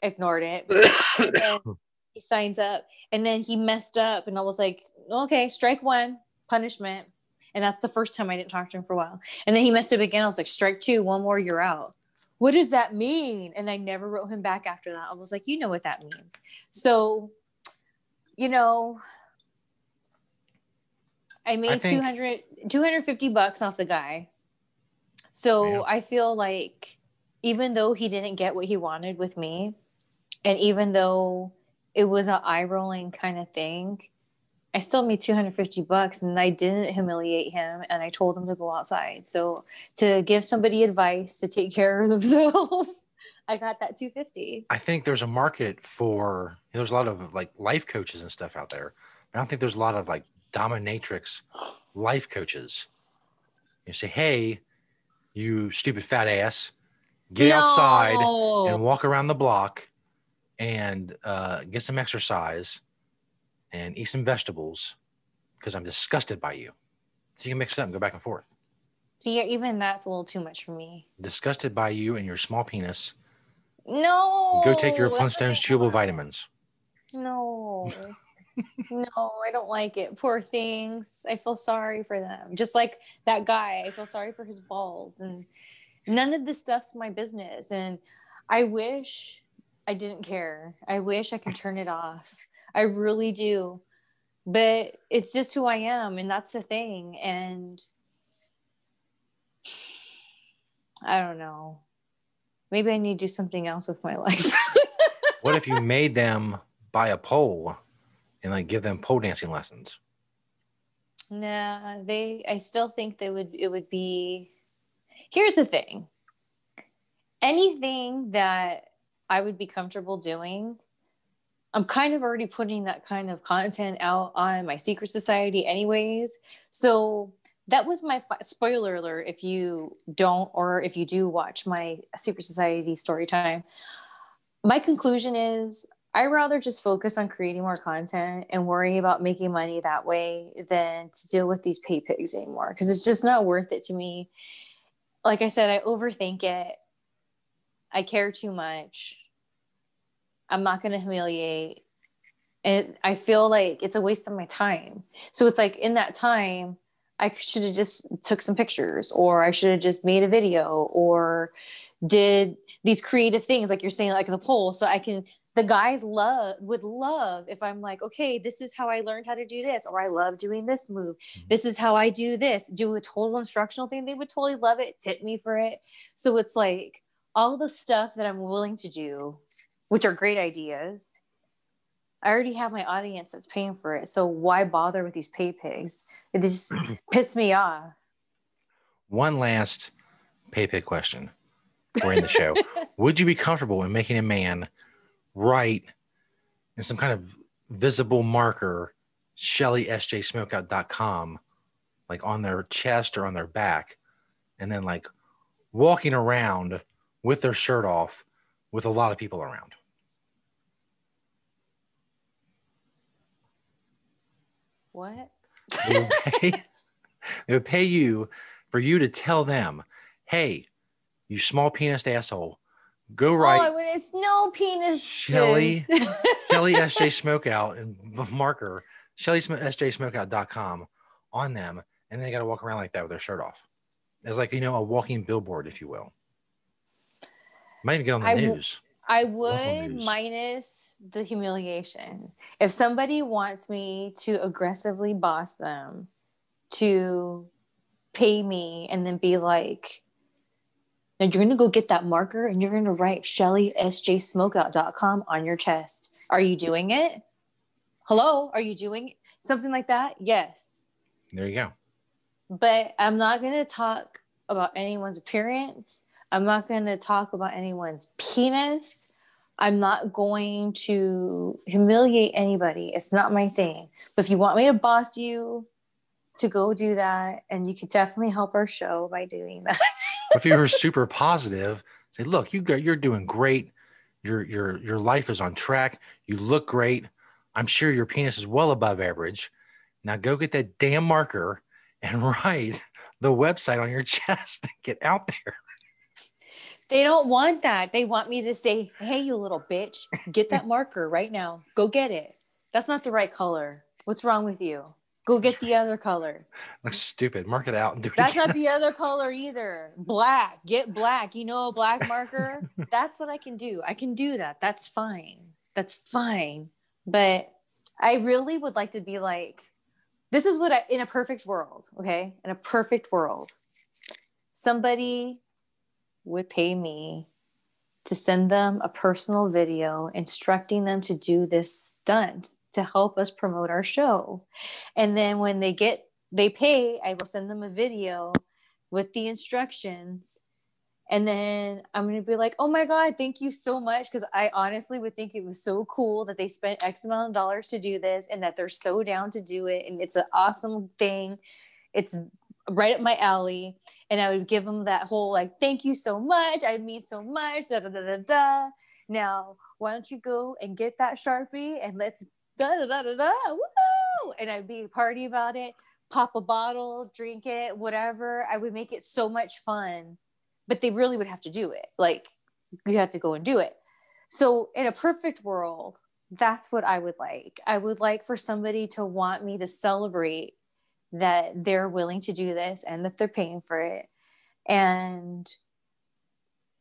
ignored it. [LAUGHS] and he signs up, and then he messed up, and I was like, "Okay, strike one, punishment." And that's the first time I didn't talk to him for a while. And then he messed up again. I was like, strike two, one more, you're out. What does that mean? And I never wrote him back after that. I was like, you know what that means. So, you know, I made I think, 200, 250 bucks off the guy. So yeah. I feel like even though he didn't get what he wanted with me, and even though it was an eye rolling kind of thing, I still made 250 bucks and I didn't humiliate him and I told him to go outside. So to give somebody advice to take [LAUGHS] care of themselves, [LAUGHS] I got that 250. I think there's a market for there's a lot of like life coaches and stuff out there. I don't think there's a lot of like dominatrix life coaches. You say, "Hey, you stupid fat ass, get no. outside and walk around the block and uh, get some exercise." and eat some vegetables because I'm disgusted by you. So you can mix it up and go back and forth. See, even that's a little too much for me. Disgusted by you and your small penis. No. Go take your Flintstones [LAUGHS] chewable vitamins. No. no, I don't like it. Poor things. I feel sorry for them. Just like that guy, I feel sorry for his balls. And none of this stuff's my business. And I wish I didn't care. I wish I could turn it off. I really do. But it's just who I am, and that's the thing. And I don't know. Maybe I need to do something else with my [LAUGHS] life. what if you made them buy a pole and like give them pole dancing lessons? Nah, they I still think they would it would be here's the thing. Anything that I would be comfortable doing I'm kind of already putting that kind of content out on my secret society, anyways. So that was my fi- spoiler alert if you don't or if you do watch my secret society story time. My conclusion is I rather just focus on creating more content and worry about making money that way than to deal with these pay pigs anymore because it's just not worth it to me. Like I said, I overthink it. I care too much I'm not going to humiliate. And I feel like it's a waste of my time. So it's like in that time, I should have just took some pictures or I should have just made a video or did these creative things like you're saying like the pole so I can the guys love would love if I'm like, okay, this is how I learned how to do this, or I love doing this move. Mm-hmm. This is how I do this. Do a total instructional thing. They would totally love it, tip me for it. So it's like all the stuff that I'm willing to do which are great ideas. I already have my audience that's paying for it. So why bother with these pay pigs? It just [CLEARS THROAT] piss me off. One last pay pig question. we're in the show. [LAUGHS] Would you be comfortable in making a man write in some kind of visible marker ShellySJSmokeout.com like on their chest or on their back and then like walking around with their shirt off with a lot of people around. What? They would [LAUGHS] pay, they would pay you for you to tell them, hey, you small penis asshole, go right. Oh, it's no penis. Shelly, [LAUGHS] Shelly SJ Smokeout and marker, Shelly SJ Smokeout.com on them. And they got to walk around like that with their shirt off. It's like, you know, a walking billboard, if you will. Might even get on the I news. W- I would minus the humiliation. If somebody wants me to aggressively boss them to pay me and then be like, now you're gonna go get that marker and you're gonna write ShellySJSmokeout.com on your chest. Are you doing it? Hello, are you doing something like that? Yes. There you go. But I'm not gonna talk about anyone's appearance. I'm not gonna talk about anyone's penis. I'm not going to humiliate anybody. It's not my thing. But if you want me to boss you to go do that, and you could definitely help our show by doing that. [LAUGHS] if you were super positive, say, look, you you're doing great. Your your your life is on track. You look great. I'm sure your penis is well above average. Now go get that damn marker and [LAUGHS] write the website on your [LAUGHS] chest and get out there. They don't want that. They want me to say, hey, you little bitch, get that marker right now. Go get it. That's not the right color. What's wrong with you? Go get the other color. Looks stupid. Mark it out and do it. That's again. not the other color either. Black. Get black. You know a black marker? [LAUGHS] That's what I can do. I can do that. That's fine. That's fine. But I really would like to be like, this is what I in a perfect world, okay? In a perfect world. Somebody would pay me to send them a personal video instructing them to do this stunt to help us promote our show. And then when they get they pay, I will send them a video with the instructions. And then I'm going to be like, oh my God, thank you so much. Because I honestly would think it was so cool that they spent X amount of dollars to do this and that they're so down to do it. And it's an awesome thing. It's right up my alley. And I would give them that whole, like, thank you so much. I mean so much. Da, da, da, da, da. Now, why don't you go and get that Sharpie and let's da da da da da, woo! And I'd be party about it, pop a bottle, drink it, whatever. I would make it so much fun, but they really would have to do it. Like you have to go and do it. So in a perfect world, that's what I would like. I would like for somebody to want me to celebrate that they're willing to do this and that they're paying for it. And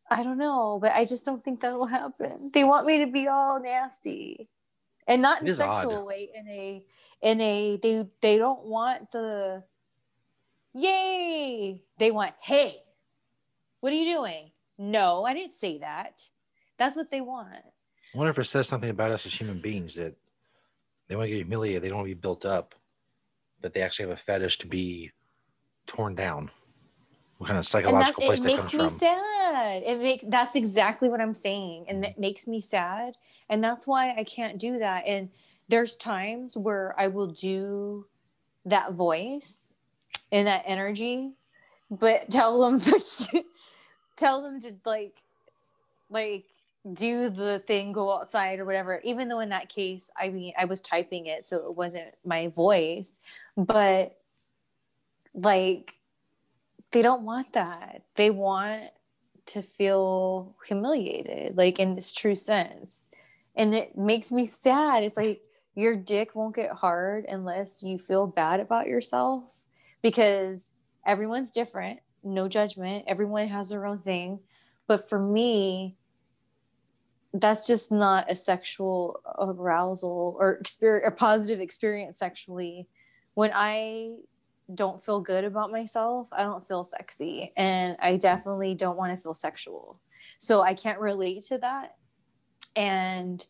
I don't know, but I just don't think that will happen. They want me to be all nasty and not in a sexual odd. way in a in a they they don't want the yay they want hey what are you doing no i didn't say that that's what they want i wonder if it says something about us as human beings that they want to get humiliated they don't want to be built up but they actually have a fetish to be torn down what kind of psychological that, place that comes from. It makes me sad. It makes that's exactly what I'm saying, and mm-hmm. it makes me sad, and that's why I can't do that. And there's times where I will do that voice and that energy, but tell them [LAUGHS] to tell them to like like do the thing, go outside or whatever. Even though in that case, I mean, I was typing it, so it wasn't my voice, but like they don't want that. They want to feel humiliated, like in this true sense. And it makes me sad. It's like your dick won't get hard unless you feel bad about yourself because everyone's different, no judgment. Everyone has their own thing. But for me, that's just not a sexual arousal or experience or positive experience sexually. When I don't feel good about myself, I don't feel sexy. And I definitely don't want to feel sexual. So I can't relate to that. And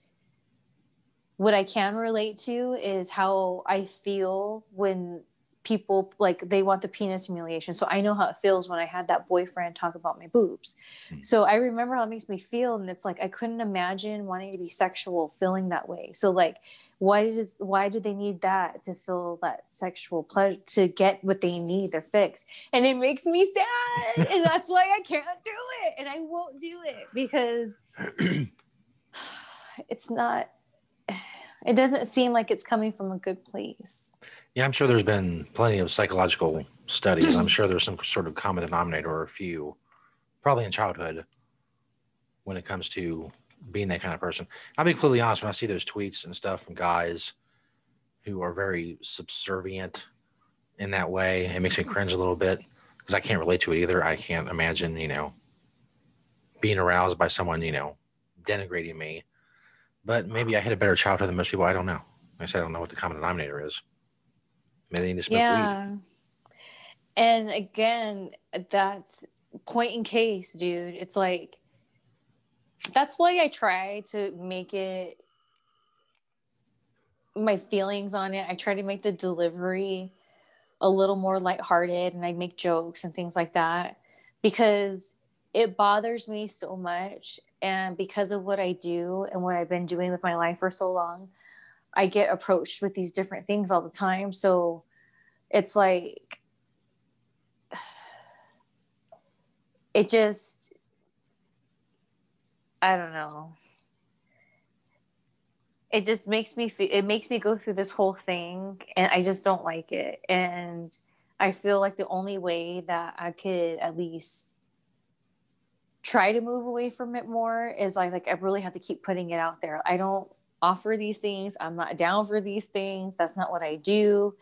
what I can relate to is how I feel when people like they want the penis humiliation. So I know how it feels when I had that boyfriend talk about my boobs. Mm. So I remember how it makes me feel. And it's like I couldn't imagine wanting to be sexual feeling that way. So like why does why do they need that to feel that sexual pleasure to get what they need their fix and it makes me sad [LAUGHS] and that's why i can't do it and i won't do it because [CLEARS THROAT] [SIGHS] it's not [SIGHS] it doesn't seem like it's coming from a good place yeah i'm sure there's been plenty of psychological studies i'm [CLEARS THROAT] sure there's some sort of common denominator or a few probably in childhood when it comes to being that kind of person. I'll be completely honest when I see those tweets and stuff from guys who are very subservient in that way, it makes me cringe a little bit because I can't relate to it either. I can't imagine, you know, being aroused by someone, you know, denigrating me. But maybe I had a better childhood than most people. I don't know. I said I don't know what the common denominator is. To smoke yeah. And again, that's point in case, dude. It's like that's why I try to make it my feelings on it. I try to make the delivery a little more lighthearted and I make jokes and things like that because it bothers me so much. And because of what I do and what I've been doing with my life for so long, I get approached with these different things all the time. So it's like, [SIGHS] it just, I don't know. It just makes me feel, it makes me go through this whole thing and I just don't like it. And I feel like the only way that I could at least try to move away from it more is like like I really have to keep putting it out there. I don't offer these things. I'm not down for these things. That's not what I do.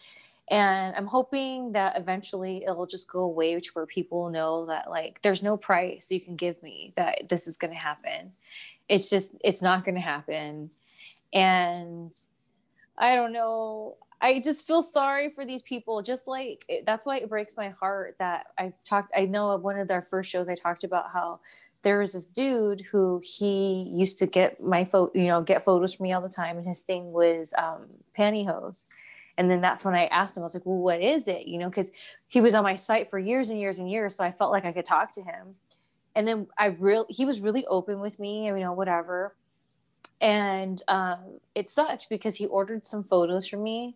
And I'm hoping that eventually it'll just go away to where people know that like there's no price you can give me that this is going to happen. It's just, it's not going to happen. And I don't know. I just feel sorry for these people. Just like that's why it breaks my heart that I've talked. I know of one of their first shows I talked about how there was this dude who he used to get my photo, you know, get photos from me all the time, and his thing was um, pantyhose. And then that's when I asked him, I was like, well, what is it? You know, because he was on my site for years and years and years. So I felt like I could talk to him. And then I real he was really open with me, you know, whatever. And um, it sucked because he ordered some photos for me.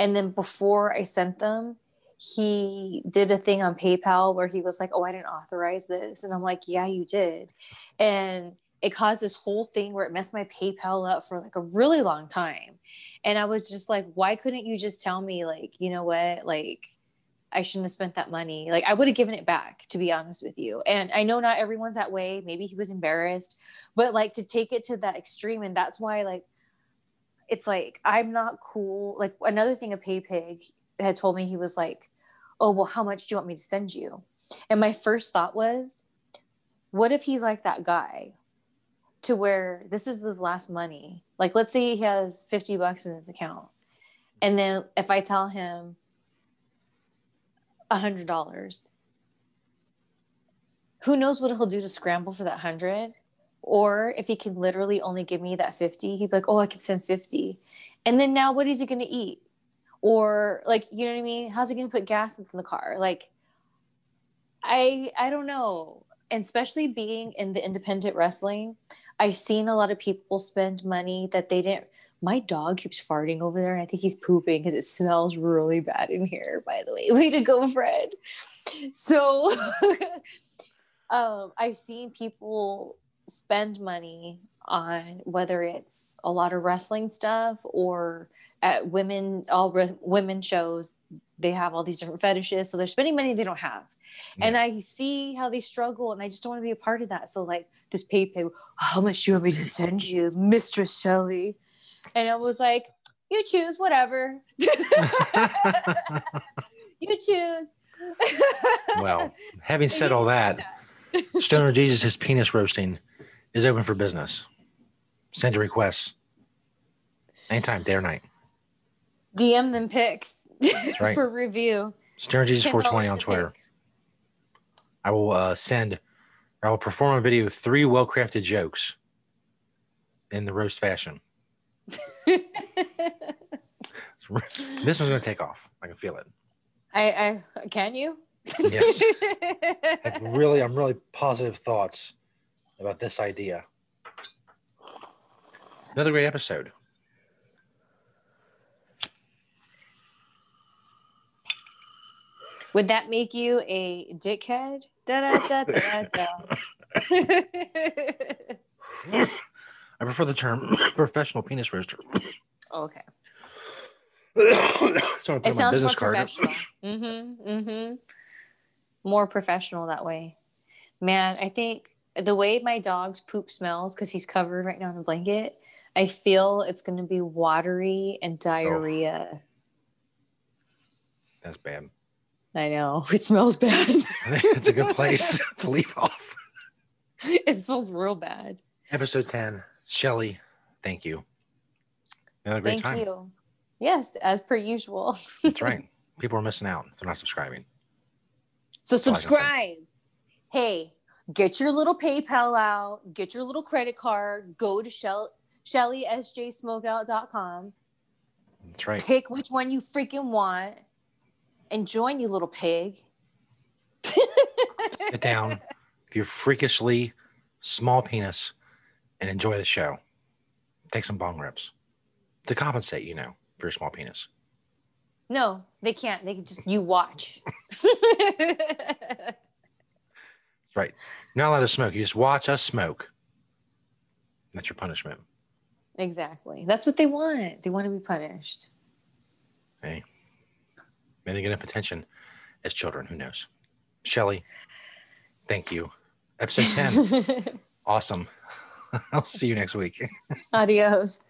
And then before I sent them, he did a thing on PayPal where he was like, Oh, I didn't authorize this. And I'm like, Yeah, you did. And it caused this whole thing where it messed my PayPal up for like a really long time. And I was just like, why couldn't you just tell me, like, you know what, like, I shouldn't have spent that money. Like, I would have given it back, to be honest with you. And I know not everyone's that way. Maybe he was embarrassed, but like to take it to that extreme. And that's why, like, it's like, I'm not cool. Like, another thing a pay pig had told me, he was like, oh, well, how much do you want me to send you? And my first thought was, what if he's like that guy to where this is his last money. Like, let's say he has 50 bucks in his account. And then if I tell him a hundred dollars, who knows what he'll do to scramble for that hundred? Or if he can literally only give me that 50, he'd be like, oh, I can send 50. And then now what is he going to eat? Or like, you know what I mean? How's going to put gas in the car? Like, I, I don't know. And especially being in the independent wrestling, I've seen a lot of people spend money that they didn't. My dog keeps farting over there, and I think he's pooping because it smells really bad in here. By the way, [LAUGHS] way to go, Fred. So, [LAUGHS] um, I've seen people spend money on whether it's a lot of wrestling stuff or at women all re- women shows they have all these different fetishes so they're spending money they don't have yeah. and i see how they struggle and i just don't want to be a part of that so like this PayPal. How much do you want me to send you, Mistress Shelly? And I was like, you choose, whatever. [LAUGHS] you choose. well, having [LAUGHS] said all that, Stoner [LAUGHS] Jesus' penis roasting is open for business. Send your requests anytime, day or night. DM them pics [LAUGHS] right. for review. Stoner Jesus 420 on Twitter. I will uh, send I will perform a video with three well crafted jokes in the roast fashion. [LAUGHS] [LAUGHS] this one's going to take off. I can feel it. I, I can you? yes. I've really, I'm really positive thoughts about this idea. Another great episode. Would that make you a dickhead? Da, da, da, da, da. I prefer the term [COUGHS] professional penis roaster. Oh, okay. [COUGHS] so it sounds more card. professional. [COUGHS] mm-hmm. Mm-hmm. More professional that way. Man, I think the way my dog's poop smells because he's covered right now in a blanket, I feel it's going to be watery and diarrhea. Oh. That's bad. I know [LAUGHS] it smells bad. it's a good place [LAUGHS] to leave off. It smells real bad. Episode ten, Shelly. Thank you. Another great thank time. you. Yes, as per usual. That's right. [LAUGHS] People are missing out. They're not subscribing. So subscribe. Hey, get your little PayPal out, get your little credit card, go to Shell, ShellySJSmokeout.com. That's right. Pick which one you freaking want and join, you little pig. Sit down with your freakishly small penis and enjoy the show. Take some bong rips to compensate, you know, for your small penis. No, they can't. They can just you watch. [LAUGHS] That's right. You're not allowed to smoke. You just watch us smoke. That's your punishment. Exactly. That's what they want. They want to be punished. Hey. They get enough attention as children. Who knows? Shelly, thank you. Episode 10. [LAUGHS] awesome. [LAUGHS] I'll see you next week. Adios.